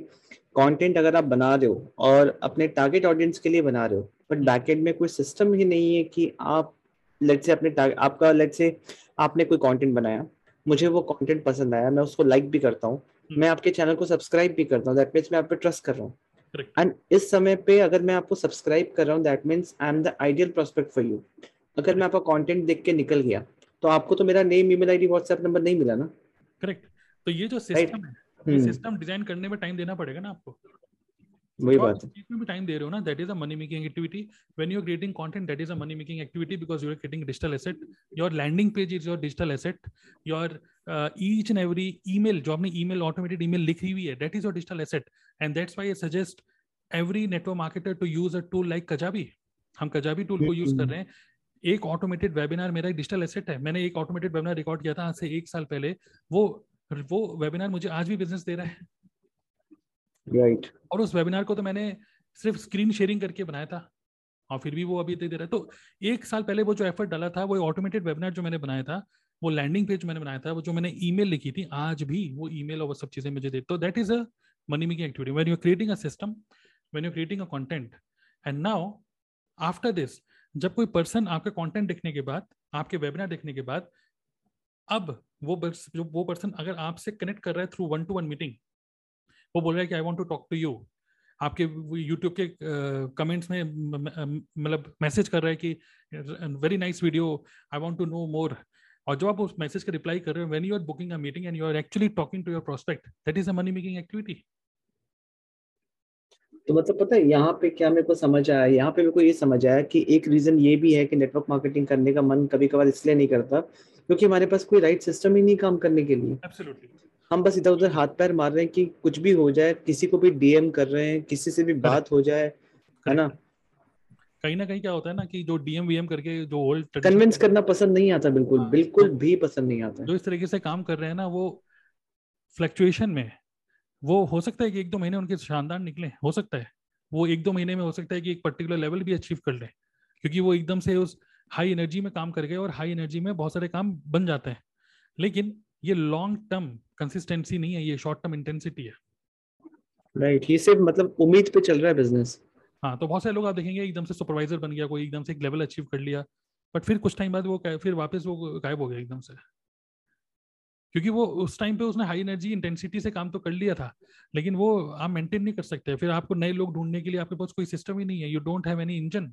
S1: कंटेंट अगर आप बना रहे हो और अपने टारगेट ऑडियंस के लिए बना रहे हो बट बैकएंड में कोई सिस्टम ही नहीं है कि आप लेट से अपने आपका लेट से आपने कोई कंटेंट बनाया मुझे वो कंटेंट पसंद आया मैं उसको लाइक भी करता हूँ hmm. मैं आपके चैनल को सब्सक्राइब भी करता हूँ दैट मीन्स मैं आप पे ट्रस्ट कर रहा हूँ एंड इस समय पे अगर मैं आपको सब्सक्राइब कर रहा हूँ that means I am the ideal prospect for you अगर मैं आपका कंटेंट देख के निकल गया तो आपको तो मेरा name email ID WhatsApp number नहीं मिला ना?
S2: करेक्ट तो ये जो सिस्टम right? है सिस्टम डिज़ाइन करने में टाइम देना पड़ेगा ना आपको?
S1: वही बात है।
S2: इसमें भी टाइम दे रहे हो ना that is a money making activity when you are creating content that is a money making activity because you are creating digital asset your landing page is your digital asset your each and every email जो आपने email automated email लिखी हुई है that is your digital asset and that's why I suggest every network marketer to use a tool like Kajabi हम Kajabi tool को use कर रहे हैं। एक ऑटोमेटेड वेबिनार मेरा एक डिजिटल एसेट है। मैंने एक ऑटोमेटेड वेबिनार रिकॉर्ड किया था आज से एक साल पहले। वो वो वेबिनार मुझे आज भी बिज़नेस दे रहा है।
S1: Right.
S2: और उस वेबिनार को तो मैंने सिर्फ़ स्क्रीन शेयरिंग करके बनाया था। और फिर भी वो अभी दे रहा है। तो एक साल पहले वो जो एफर्ट डाला था, वो ऑटोमेटेड वेबिनार जो मैंने बनाया था, वो लैंडिंग पेज मैंने बनाया था, वो जो मैंने ईमेल लिखी थी, आज भी वो ईमेल और वो सब चीज़ें मुझे दे तो that is a money making activity when you creating a system when you're creating a content, and now after this, जब कोई पर्सन आपके कंटेंट देखने के बाद, आपके वेबिनार देखने के बाद, अब वो जो वो पर्सन अगर आपसे कनेक्ट कर रहा है through one to one meeting वो बोल रहा है कि I want to talk to you आपके यूट्यूब के कमेंट्स में मतलब मैसेज कर रहा है कि very nice video I want to know more और जब आप उस मैसेज का रिप्लाई कर रहे हो when you are booking a meeting and you are actually talking to your prospect that is a money making activity
S1: तो मतलब पता है यहाँ पे क्या मेरे को समझ आया? यहाँ पे मेरे को ये समझ आया कि एक रीजन ये भी है कि नेटवर्क मार्केटिंग करने का मन कभी कभार इसलिए नहीं करता क्योंकि हमारे पास कोई राइट सिस्टम ही नहीं काम करने के लिए।
S2: Absolutely.
S1: हम बस इधर उधर हाथ पैर मार रहे हैं कि कुछ भी हो जाए किसी को भी डीएम कर रहे हैं किसी से भी बात हो जाए है ना?
S2: कहीं ना कहीं क्या होता है ना कि जो डीएम वीएम करके जो ओल्ड
S1: कन्विंस करना पसंद नहीं आता बिल्कुल हाँ, बिल्कुल तो, भी पसंद नहीं आता।
S2: जो इस तरीके से काम कर रहे हैं ना वो फ्लक्चुएशन में वो हो सकता है कि एक दो महीने उनके शानदार निकले हो सकता है। वो एक दो महीने में हो सकता है कि एक पर्टिकुलर लेवल भी अचीव कर ले क्योंकि वो एकदम से उस हाई एनर्जी में काम कर गए और हाई एनर्जी में बहुत सारे काम बन जाते हैं। लेकिन ये लॉन्ग टर्म कंसिस्टेंसी नहीं है ये शॉर्ट टर्म इंटेंसिटी है।
S1: राइट ये सिर्फ़ मतलब उम्मीद पे चल रहा है बिज़नेस
S2: हाँ तो बहुत सारे लोग आप देखेंगे एकदम से सुपरवाइजर बन गया कोई एकदम से एक लेवल अचीव कर लिया बट फिर कुछ टाइम बाद वो फिर वापस वो गायब हो गया एकदम से। क्योंकि वो उस टाइम पे उसने हाई एनर्जी इंटेंसिटी से काम तो कर लिया था लेकिन वो आप मेंटेन नहीं कर सकते। फिर आपको नए लोग ढूँढने के लिए आपके पास कोई सिस्टम ही नहीं है you don't have any engine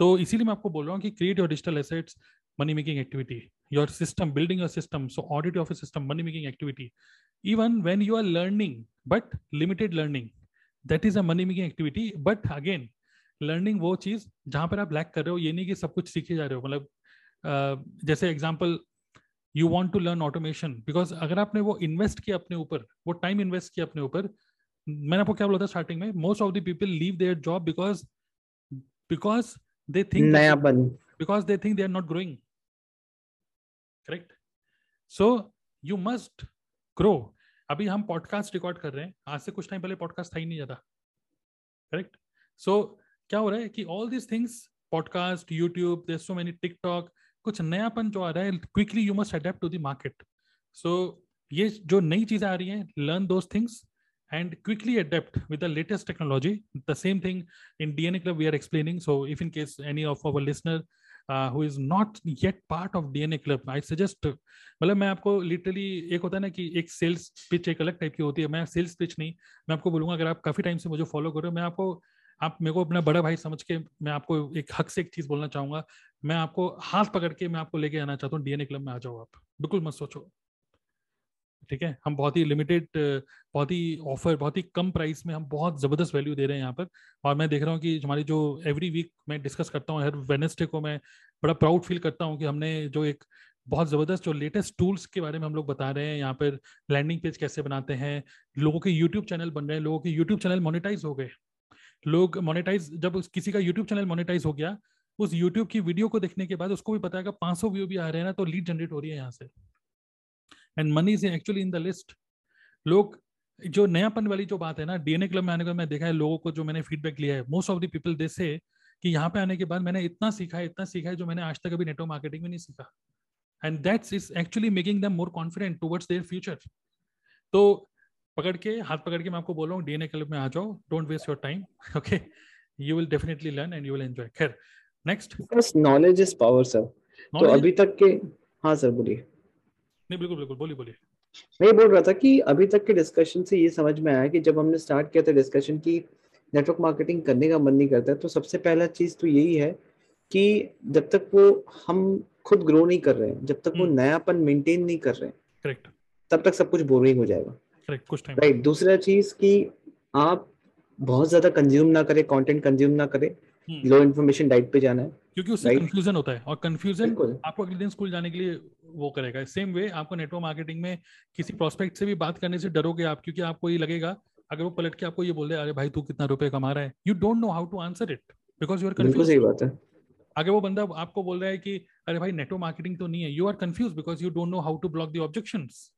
S2: तो इसीलिए मैं आपको बोल रहा हूँ कि create your digital assets money making activity your system building your system so audit of a system money making activity even when you are learning but limited learning that is a money making activity but again learning वो चीज़ जहाँ पर आप lack कर रहे हो ये नहीं कि सब कुछ सीखे जा रहे हो मतलब जैसे example you want to learn automation because अगर आपने वो इन्वेस्ट किया अपने ऊपर वो टाइम इन्वेस्ट किया अपने ऊपर मैंने आपको क्या बोला था स्टार्टिंग में most of the people leave their job because because they think because they think they are not growing correct so you must grow अभी हम पॉडकास्ट रिकॉर्ड कर रहे हैं। आज से कुछ टाइम पहले पॉडकास्ट था ही नहीं ज़्यादा। करेक्ट सो क्या हो रहा है कि all this things podcast YouTube there so many TikTok कुछ नयापन जो आ रहा है quickly you must adapt to the market so ये जो नई चीज़ें आ रही हैं learn those things and quickly adapt with the latest technology. The same thing in dna club we are explaining. So, if in case any of our listener uh, is not yet part of DNA club I suggest मतलब मैं आपको literally एक होता है ना कि एक sales pitch एक अलग टाइप की होती है। मैं सेल्स पिच नहीं मैं आपको बोलूँगा अगर आप काफ़ी टाइम से मुझे फॉलो करो मैं आपको आप मेरे को अपना बड़ा भाई समझ के मैं आपको एक हक से एक चीज़ बोलना चाहूँगा। मैं आपको हाथ पकड़ के मैं आपको लेके आना चाहता हूँ डीएनए क्लब में आ जाओ आप। बिल्कुल मत सोचो। ठीक है? हम बहुत ही लिमिटेड बहुत ही ऑफ़र बहुत ही कम प्राइस में हम बहुत ज़बरदस्त वैल्यू दे रहे हैं यहाँ पर। और मैं देख रहा हूँ कि हमारी जो एवरी वीक मैं डिस्कस करता हूँ, हर वेनेसडे को मैं बड़ा प्राउड फील करता हूँ कि हमने जो एक बहुत ज़बरदस्त, जो लेटेस्ट टूल्स के बारे में हम लोग बता रहे हैं, यहाँ पर लैंडिंग पेज कैसे बनाते हैं, लोगों के यूट्यूब चैनल बन रहे हैं, लोगों के यूट्यूब चैनल मोनिटाइज हो गए। लोग मोनेटाइज जब किसी का यूट्यूब चैनल मोनिटाइज हो गया, उस यूट्यूब की वीडियो को देखने के बाद उसको भी पता है कि 500 व्यू भी आ रहे हैं ना तो लीड जनरेट हो रही है यहाँ से। And money is actually in the list लोग जो नयापन वाली जो बात है ना डीएनए क्लब में आने का मैं देखा है लोगों को जो मैंने फीडबैक लिया है most of the people they say कि यहाँ पे आने के बाद मैंने इतना सीखा है इतना सीखा है जो मैंने आज तक अभी नेटवर्क मार्केटिंग में नहीं सीखा। And that's is actually making them more confident towards their future तो पकड़ के हाथ पकड़ के मैं आपको बोल रहा हूँ डीएनए क्लब में आ जाओ don't waste your time okay you will definitely learn and you will enjoy खैर next
S1: knowledge is power sir तो अभी तक के हाँ सर बोलिए।
S2: नहीं बिल्कुल बिल्कुल बोलिए बोलिए।
S1: मैं बोल रहा था कि अभी तक के डिस्कशन से ये समझ में आया कि जब हमने स्टार्ट किया था डिस्कशन की नेटवर्क मार्केटिंग करने का मन नहीं करता तो सबसे पहला चीज़ तो यही है कि जब तक वो हम खुद ग्रो नहीं कर रहे हैं जब तक वो हम्म। नयापन मेंटेन नहीं कर रहे हैं
S2: करेक्ट
S1: तब तक सब कुछ बोरिंग हो जाएगा।
S2: करेक्ट कुछ टाइम
S1: राइट दूसरा चीज़ कि आप बहुत ज़्यादा कंज्यूम ना करें कंटेंट कंज्यूम ना करें लो इन्फॉर्मेशन डाइट पे जाना है
S2: क्योंकि उससे कंफ्यूजन होता है और कंफ्यूजन आपको अगले दिन स्कूल जाने के लिए वो करेगा। सेम वे आपको नेटवर्क मार्केटिंग में किसी प्रोस्पेक्ट से भी बात करने से डरोगे आप क्योंकि आपको ये लगेगा अगर वो पलट के आपको ये बोल दे अरे भाई तू कितना रुपए कमा रहा है? You don't know how to answer it because you are confuse
S1: सही बात है।
S2: अगर वो बंदा आपको बोल रहा है कि अरे भाई नेटवर्क मार्केटिंग तो नहीं है you are confuse because you don't know how to block the objections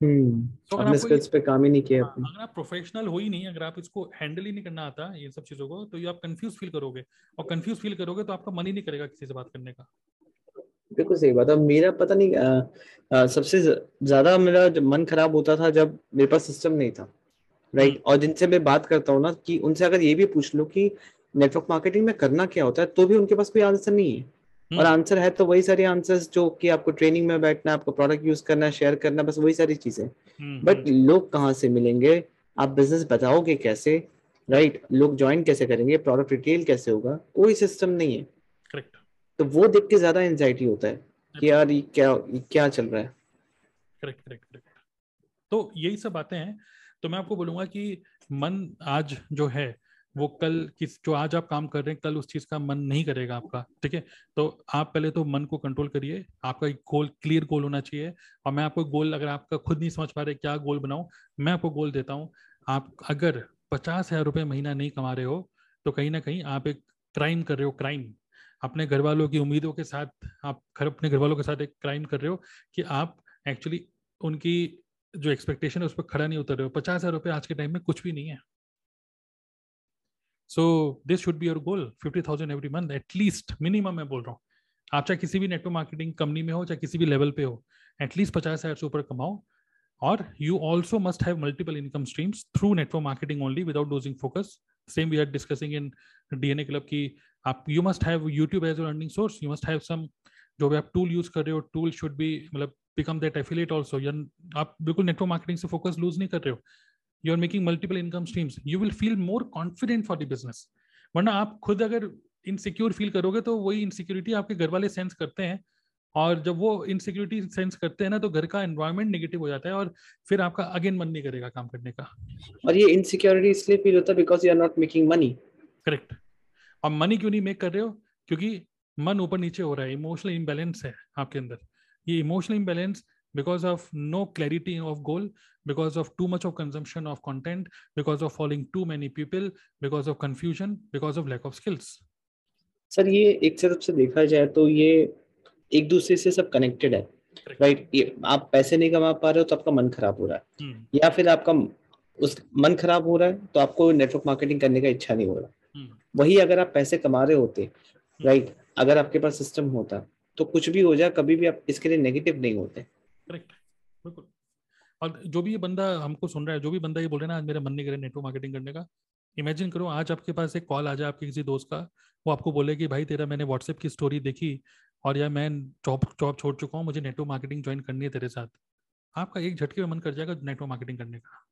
S1: तो स्किल्स पे काम ही नहीं किया
S2: हाँ, अगर आप प्रोफेशनल हो ही नहीं अगर आप इसको हैंडल ही नहीं करना आता ये सब चीज़ों को तो ये आप कंफ्यूज फील करोगे। और कंफ्यूज फील करोगे तो आपका मन ही नहीं करेगा किसी से बात करने का।
S1: बिल्कुल सही बात है। मेरा पता नहीं आ, आ, सबसे ज़्यादा मेरा मन खराब होता था जब मेरे पास सिस्टम नहीं था राइट हम्म। और जिनसे मैं बात करता हूँ ना कि उनसे अगर ये भी पूछ लो कि नेटवर्क मार्केटिंग में करना क्या होता है तो भी उनके पास कोई आंसर नहीं है। और आंसर हम्म। है तो वही सारे आंसर्स जो कि आपको ट्रेनिंग में बैठना आपको प्रोडक्ट यूज़ करना शेयर करना बस वही सारी चीज़ें। But hmm, hmm. लोग कहाँ से मिलेंगे? आप बिज़नेस बताओगे कैसे? Right right? लोग ज्वाइन कैसे करेंगे? प्रोडक्ट रिटेल कैसे होगा? कोई सिस्टम नहीं है।
S2: करेक्ट
S1: तो वो देख के ज़्यादा एंजाइटी होता है कि यार ये क्या ये क्या चल रहा है?
S2: करेक्ट करेक्ट करेक्ट तो यही सब बातें हैं। तो मैं आपको बोलूँगा कि मन आज जो है वो कल किस, जो आज आप काम कर रहे हैं, कल उस चीज़ का मन नहीं करेगा आपका, ठीक है? तो आप पहले तो मन को कंट्रोल करिए, आपका एक गोल क्लियर गोल होना चाहिए और मैं आपको गोल अगर आपका खुद नहीं समझ पा रहे क्या गोल बनाऊँ, मैं आपको गोल देता हूँ, आप अगर पचास हज़ार रुपये महीना नहीं कमा रहे हो तो कहीं ना कहीं आप एक क्राइम कर रहे हो क्राइम अपने घर वालों की उम्मीदों के साथ, आप घर, अपने घर वालों के साथ एक क्राइम कर रहे हो कि आप एक्चुअली उनकी जो एक्सपेक्टेशन है उस पर खड़ा नहीं उतर रहे हो। पचास हज़ार रुपये आज के टाइम में कुछ भी नहीं है। So this should be your goal fifty thousand every month at least minimum मैं बोल रहा हूँ। आप चाहे किसी भी नेटवर्क मार्केटिंग कंपनी में हो, चाहे किसी भी लेवल पे हो एटलीस्ट पचास हज़ार से ऊपर कमाओ। और you also must have multiple income streams through network marketing only without losing focus same we are discussing in D N A club की आप you must have YouTube as earning source you must have some जो भी आप tool use कर रहे हो tool should be मतलब become that affiliate also आप बिल्कुल नेटवर्क मार्केटिंग से फोकस लूज नहीं कर रहे हो। You are making multiple income streams you will feel more confident for the business वरना आप खुद अगर इनसिक्योर फील करोगे तो वही इनसिक्योरिटी आपके घर वाले सेंस करते हैं। और जब वो इनसिक्योरिटी सेंस करते हैं ना तो घर का एनवायरनमेंट नेगेटिव हो जाता है और फिर आपका अगेन मन नहीं करेगा काम करने का।
S1: और ये इनसिक्योरिटी इसलिए फील होता है because you are not making money
S2: correct और मनी क्यों नहीं मेक कर रहे हो? क्योंकि मन ऊपर नीचे हो रहा है इमोशनल इम्बेलेंस है आपके अंदर। ये emotional imbalance because of no clarity of goal because of too much of consumption of content because of following too many people because of confusion because of lack of skills
S1: sir ये एक तरफ़ से देखा जाए तो ये एक दूसरे से सब कनेक्टेड है राइट right? ये आप पैसे नहीं कमा पा रहे हो तो आपका मन खराब हो रहा है hmm. या फिर आपका उस मन खराब हो रहा है तो आपको नेटवर्क मार्केटिंग करने का इच्छा नहीं हो रहा hmm. वही अगर आप पैसे कमा रहे होते राइट right? अगर आपके पास सिस्टम होता तो कुछ भी हो जाए कभी भी आप इसके लिए नेगेटिव नहीं होते
S2: करेक्ट बिल्कुल। और जो भी ये बंदा हमको सुन रहा है, जो भी बंदा ये बोल रहा है ना, आज मेरा मन नहीं करे नेटवर्क मार्केटिंग करने का। इमेजिन करो, आज आपके पास एक कॉल आ जाए आपके किसी दोस्त का, वो आपको बोले कि, भाई, तेरा मैंने व्हाट्सएप की स्टोरी देखी और यार मैं जॉब जॉब छोड़ चुका हूँ, मुझे नेटवर्क मार्केटिंग ज्वाइन करनी है तेरे साथ। आपका एक झटके में मन कर जाएगा नेटवर्क मार्केटिंग करने का।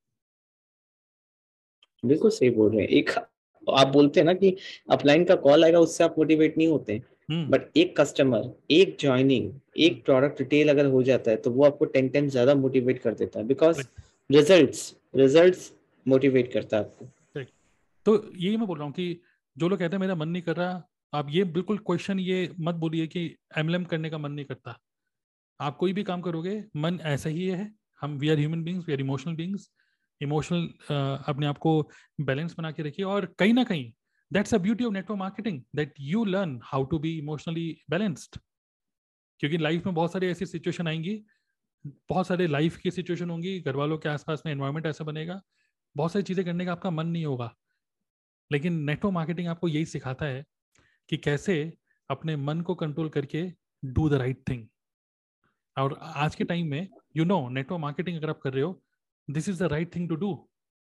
S1: बिल्कुल सही बोल रहे हैं। एक आप बोलते हैं ना कि अपलाइन का कॉल आएगा, उससे आप मोटिवेट नहीं होते। But hmm. एक कस्टमर एक ज्वाइनिंग एक प्रोडक्ट रिटेल अगर हो जाता है तो वो आपको टेन टाइम ज़्यादा मोटिवेट कर देता है। बिकॉज़ रिजल्ट्स रिजल्ट्स मोटिवेट करता है आपको।
S2: तो यही मैं बोल रहा हूँ कि जो लोग कहते हैं मेरा मन नहीं कर रहा आप ये बिल्कुल क्वेश्चन ये मत बोलिए कि एमएलएम करने का मन नहीं करता। आप कोई भी काम करोगे मन ऐसा ही है। हम we are human beings we are emotional beings emotional अपने आप को बैलेंस बना के रखिए। और कहीं ना कहीं that's a beauty of network marketing that you learn how to be emotionally balanced क्योंकि लाइफ में बहुत सारी ऐसी सिचुएशन आएँगी, बहुत सारे लाइफ की सिचुएशन होंगी घर वालों के आसपास में एनवायरमेंट ऐसा बनेगा, बहुत सारी चीज़ें करने का आपका मन नहीं होगा। लेकिन नेटवर्क मार्केटिंग आपको यही सिखाता है कि कैसे अपने मन को कंट्रोल करके डू द राइट थिंग और आज के टाइम में यू नो नेटवर्क मार्केटिंग अगर आप कर रहे हो this is the right thing to do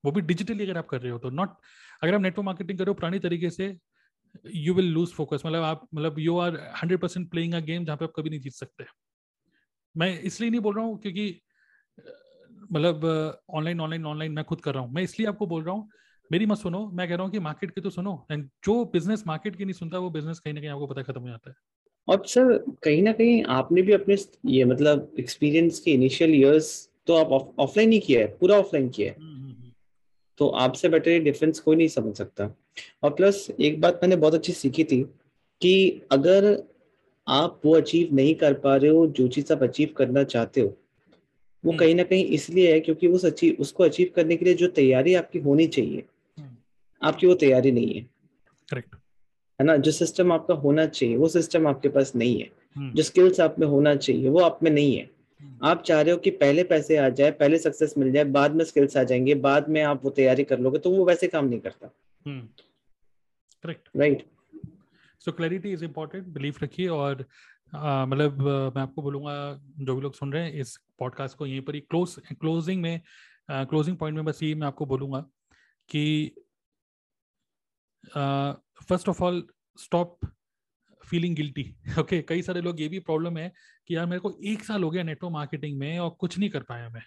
S2: वो भी डिजिटली अगर आप कर रहे हो तो नॉट अगर आप नेटवर्क मार्केटिंग करो पुरानी तरीके से यू विल लूज फोकस मतलब आप मतलब you are hundred percent playing a game जहाँ पे आप कभी नहीं जीत सकते। मैं इसलिए नहीं बोल रहा हूँ क्योंकि मतलब ऑनलाइन ऑनलाइन ऑनलाइन मैं खुद कर रहा हूँ। मैं इसलिए आपको बोल रहा हूँ मेरी मत सुनो। मैं कह रहा हूँ कि मार्केट की तो सुनो। एंड जो बिज़नेस मार्केट की नहीं सुनता वो बिज़नेस कहीं ना कहीं आपको पता खत्म हो जाता है।
S1: और सर कहीं ना कहीं आपने भी अपने ये मतलब एक्सपीरियंस के इनिशियल इयर्स तो आप ऑफलाइन ही किया है पूरा ऑफलाइन किया है। हम्म। तो आपसे बेटर डिफरेंस कोई नहीं समझ सकता। और प्लस एक बात मैंने बहुत अच्छी सीखी थी कि अगर आप वो अचीव नहीं कर पा रहे हो जो चीज़ आप अचीव करना चाहते हो वो कहीं ना कहीं इसलिए है क्योंकि उस अचीव उसको अचीव करने के लिए जो तैयारी आपकी होनी चाहिए आपकी वो तैयारी नहीं है।
S2: करेक्ट
S1: है ना? जो सिस्टम आपका होना चाहिए वो सिस्टम आपके पास नहीं है। hmm. जो स्किल्स आप में होना चाहिए वो आप में नहीं है. आप चाह रहे हो कि पहले पैसे आ जाए पहले सक्सेस मिल जाए बाद में स्किल्स आ जाएँगे बाद में आप वो तैयारी कर लोगे तो वो वैसे काम नहीं करता।
S2: Correct
S1: right
S2: so clarity is important believe रखिए और मतलब मैं आपको बोलूँगा जो भी लोग सुन रहे हैं इस पॉडकास्ट को यहीं पर ही क्लोज क्लोजिंग में क्लोजिंग पॉइंट में बस ये मैं आपको बोलूँगा कि first of all stop feeling guilty okay कई सारे लोग ये भी प्रॉब्लम है कि यार मेरे को एक साल हो गया नेटवर्क मार्केटिंग में और कुछ नहीं कर पाया मैं।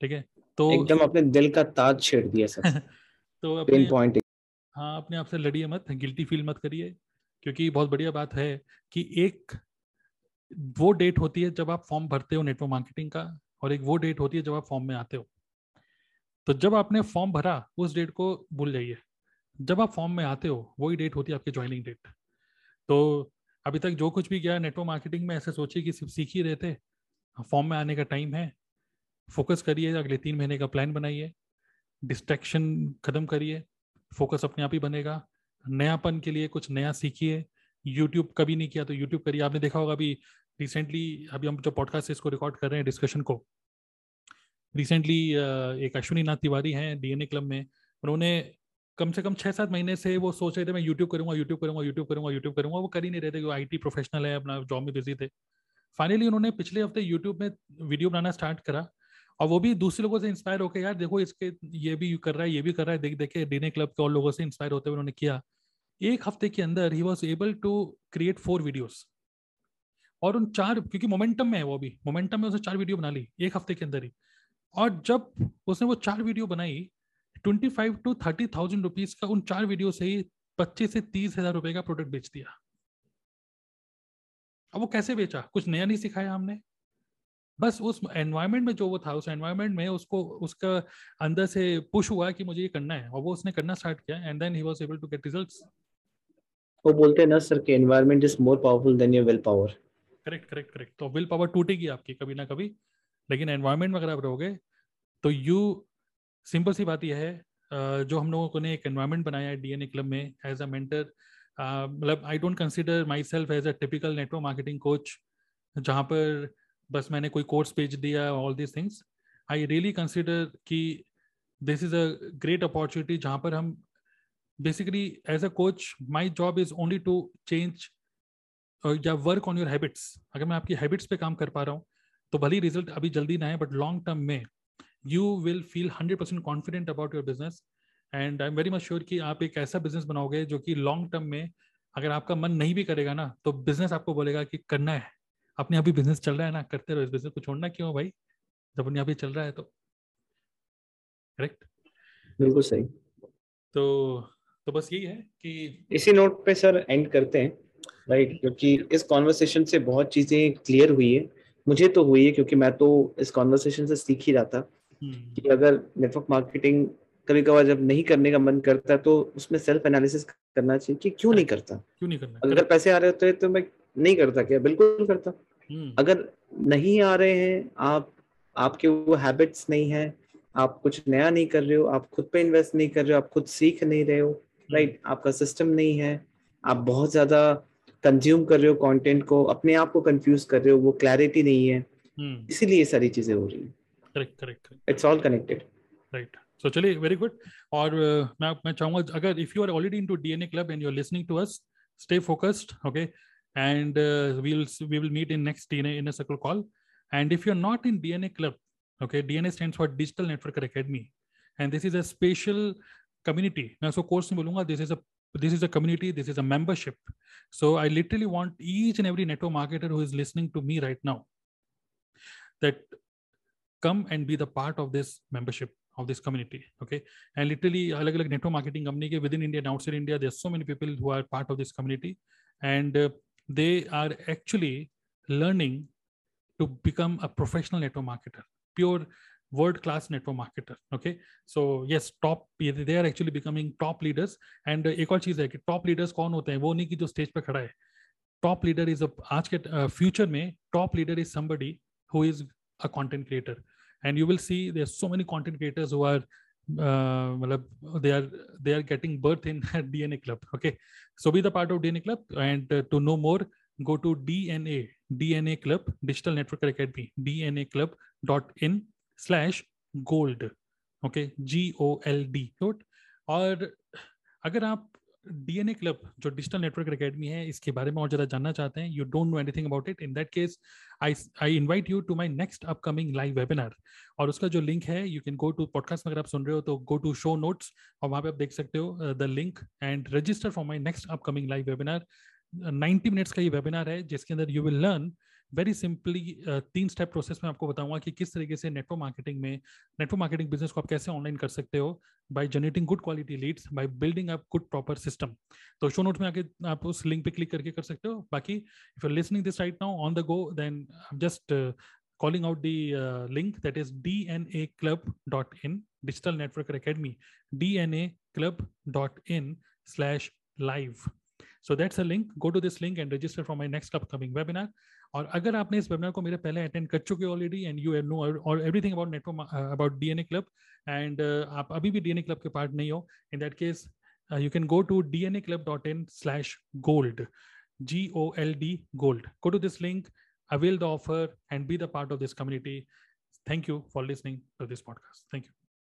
S2: ठीक है?
S1: तो एकदम अपने दिल का ताज छेड़ दिया सर। (laughs)
S2: तो अपने पॉइंट हाँ अपने आप से लड़िए मत गिल्टी फील मत करिए क्योंकि बहुत बढ़िया बात है कि एक वो डेट होती है जब आप फॉर्म भरते हो नेटवर्क मार्केटिंग का और एक वो डेट होती है जब आप फॉर्म में आते हो। तो जब आपने फॉर्म भरा उस डेट को भूल जाइए। जब आप फॉर्म में आते हो वही डेट होती है आपकी ज्वाइनिंग डेट तो अभी तक जो कुछ भी किया नेटवर्क मार्केटिंग में ऐसे सोचिए कि सिर्फ़ सीख ही रहे थे। फॉर्म में आने का टाइम है। फोकस करिए, अगले तीन महीने का प्लान बनाइए। डिस्ट्रैक्शन खत्म करिए। फोकस अपने आप ही बनेगा। नयापन के लिए कुछ नया सीखिए। यूट्यूब कभी नहीं किया तो यूट्यूब करिए। आपने देखा होगा अभी रिसेंटली अभी हम जो पॉडकास्ट इसको रिकॉर्ड कर रहे हैं डिस्कशन को। रिसेंटली एक अश्विनी नाथ तिवारी हैं डीएनए क्लब में। उन्होंने कम से कम छः सात महीने से वो सोच रहे थे, मैं यूट्यूब करूँगा यूट्यूब करूँगा यूट्यूब करूँगा यूट्यूब करूँगा। वो कर ही नहीं रहे थे, वो आई प्रोफेशनल है, अपना जॉब में बिज़ी थे। फाइनली उन्होंने पिछले हफ़्ते यूट्यूब में वीडियो बनाना स्टार्ट करा और वो भी दूसरे लोगों से इंस्पायर होकर, यार देखो इसके, ये भी कर रहा है, ये भी कर रहा है, देख, देखे डीने क्लब के और लोगों से इंस्पायर होते हुए उन्होंने किया। एक हफ़्ते के अंदर ही was able to create four videos और उन चार, क्योंकि मोमेंटम में है वो भी मोमेंटम में उसने चार वीडियो बना ली, एक हफ़्ते के अंदर ही। और जब उसने वो चार वीडियो बनाई twenty five to thirty thousand rupees का उन चार वीडियो से ही पच्चीस से तीस हज़ार रुपए का प्रोडक्ट बेच दिया। अब वो कैसे बेचा? कुछ नया नहीं सिखाया हमने। बस उस एनवायरनमेंट में जो वो था उस एनवायरनमेंट में उसको उसका अंदर से पुश हुआ कि मुझे ये करना है। और वो उसने करना स्टार्ट किया and then he was able to get results
S1: वो बोलते हैं ना सर कि environment is more powerful than your will power
S2: correct correct correct तो विल पावर टूटेगी आपकी कभी ना कभी। लेकिन एनवायरनमेंट में अगर आप रहोगे तो यू सिंपल सी बात यह है जो हम लोगों को ने एक एनवायरनमेंट बनाया है डीएनए क्लब में एज अ मेंटर मतलब I don't consider myself as a typical network marketing coach जहाँ पर बस मैंने कोई कोर्स भेज दिया all this things I really consider कि this is a great opportunity जहाँ पर हम basically as a coach my job is only to change या वर्क ऑन योर हैबिट्स अगर मैं आपकी हैबिट्स पे काम कर पा रहा हूँ तो भले रिज़ल्ट अभी जल्दी ना है बट लॉन्ग टर्म में you will feel hundred percent confident about your business and I am very much sure कि आप एक ऐसा बिज़नेस बनाओगे जो कि लॉन्ग टर्म में अगर आपका मन नहीं भी करेगा ना तो बिज़नेस आपको बोलेगा कि करना है। अपने आप ही बिज़नेस चल रहा है ना करते रहो इस बिज़नेस को छोड़ना क्यों भाई? जब अपने आप ही चल रहा है तो। करेक्ट
S1: बिल्कुल सही।
S2: तो तो बस यही है कि
S1: इसी नोट पे सर एंड करते हैं। राइट क्योंकि इस कॉन्वर्सेशन से बहुत चीज़ें क्लियर हुई है। मुझे तो हुई है क्योंकि मैं तो इस कॉन्वर्सेशन से सीख ही रहा था। कि अगर नेटवर्क मार्केटिंग कभी कभार जब नहीं करने का मन करता तो उसमें सेल्फ एनालिसिस करना चाहिए कि क्यों नहीं करता?
S2: क्यों नहीं करना?
S1: अगर पैसे आ रहे होते हैं तो मैं नहीं करता क्या? बिल्कुल करता। हम्म। अगर नहीं आ रहे हैं आप आपके वो हैबिट्स नहीं है आप कुछ नया नहीं कर रहे हो आप खुद पे इन्वेस्ट नहीं कर रहे हो आप खुद सीख नहीं रहे हो राइट हम्म। आपका सिस्टम नहीं है आप बहुत ज़्यादा कंज्यूम कर रहे हो कंटेंट को अपने आप को कंफ्यूज कर रहे हो वो क्लैरिटी नहीं है। हम्म। इसीलिए ये सारी चीज़ें हो रही है।
S2: Correct correct
S1: it's all connected
S2: right so चलिए वेरी गुड और uh, मैं मैं चाहूंगा अगर if you are already into DNA club and you are listening to us stay focused okay and uh, we'll we will meet in next DNA inner circle call. And if you're not in DNA club, okay, DNA stands for Digital Networker Academy, and this is a special community. Now, so course this is a this is a community, this is a membership. So I literally want each and every network marketer who is listening to me right now that come and be the part of this membership of this community okay and literally alag alag network marketing company within india and outside india there's so many people who are part of this community and uh, they are actually learning to become a professional network marketer, pure world class network marketer okay so yes top they are actually becoming top leaders and uh, एक और चीज है कि top leaders कौन होते हैं वो नहीं कि जो स्टेज पे खड़ा है top leader is a आज के फ्यूचर uh, में top leader is somebody who is a content creator and you will see there's so many content creators who are uh, they are they are getting birth in (laughs) DNA club. Okay, so be the part of DNA club, and uh, to know more, go to DNA DNA club Digital Network Academy DNA club dot in slash gold. Okay, G O L D. और अगर आप DNA club, जो digital network academy है, इसके बारे में और ज़्यादा जानना चाहते हैं। You don't know anything about it in that case I I invite you to my next upcoming live webinar और उसका जो लिंक है you can go to podcast में अगर आप सुन रहे हो तो गो टू शो नोट्स और वहाँ पे आप देख सकते हो the link and register for my next upcoming live webinar ninety minutes का ये वेबिनार है, जिसके अंदर you will learn very simply तीन स्टेप प्रोसेस में आपको बताऊँगा कि किस तरीके से नेटवर्क मार्केटिंग में नेटवर्क मार्केटिंग बिज़नेस को आप कैसे ऑनलाइन कर सकते हो by generating good quality leads by building up good proper system तो शो नोट में आके आप उस लिंक पे क्लिक करके कर सकते हो। बाकी if you listening this right now on the go then just calling out the uh, link that is dnaclub.in digital network academy dnaclub.in slash live. So that's a link. Go to this link and register for my next upcoming webinar. और अगर आपने इस webinar को मेरे पहले attend कर चुके already and you know और everything about network about DNA club and आप अभी भी डीएनए क्लब के पार्ट नहीं हो in that case you can go to D N A club dot in slash gold G O L D gold go to this link avail the offer, and be the part of this community. Thank you for listening to this podcast. Thank you.